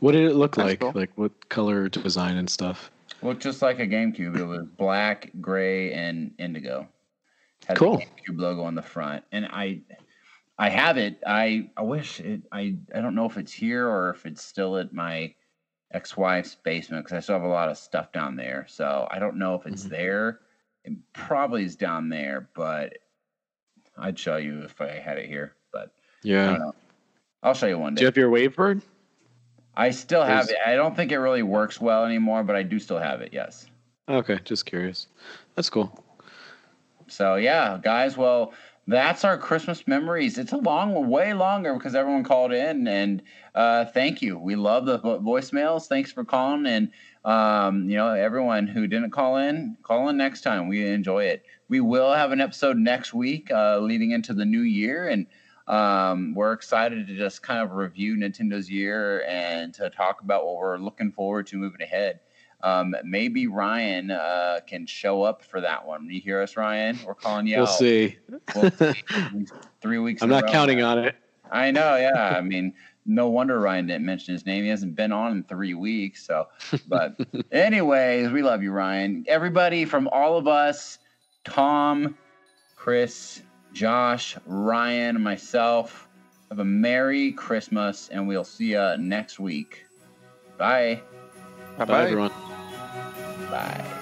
What did it look That's like? cool. Like what color design and stuff? looked just like a GameCube. It was black, gray, and indigo. Had Cool. the GameCube logo on the front, and I, I have it. I I wish it. I I don't know if it's here or if it's still at my ex-wife's basement because I still have a lot of stuff down there. So I don't know if it's Mhm. there. It probably is down there, but I'd show you if I had it here. Yeah. I'll show you one day. Do you have your Wavebird? I still have Is- it. I don't think it really works well anymore, but I do still have it. Yes. Okay, just curious. That's cool. So yeah, guys. Well, that's our Christmas memories. It's a long, way longer because everyone called in, and uh, thank you. We love the voicemails. Thanks for calling, and um, you know everyone who didn't call in, call in next time. We enjoy it. We will have an episode next week, uh, leading into the new year, and um, we're excited to just kind of review Nintendo's year and to talk about what we're looking forward to moving ahead. Um, maybe Ryan uh, can show up for that one. You hear us, Ryan? We're calling you We'll out. see. We'll see. Three weeks. I'm not row counting on it. I know, yeah. I mean, no wonder Ryan didn't mention his name. He hasn't been on in three weeks. So, but anyways, we love you, Ryan. Everybody from all of us, Tom, Chris, Josh, Ryan, myself, have a Merry Christmas, and we'll see you next week. Bye. Bye Bye, everyone. Bye.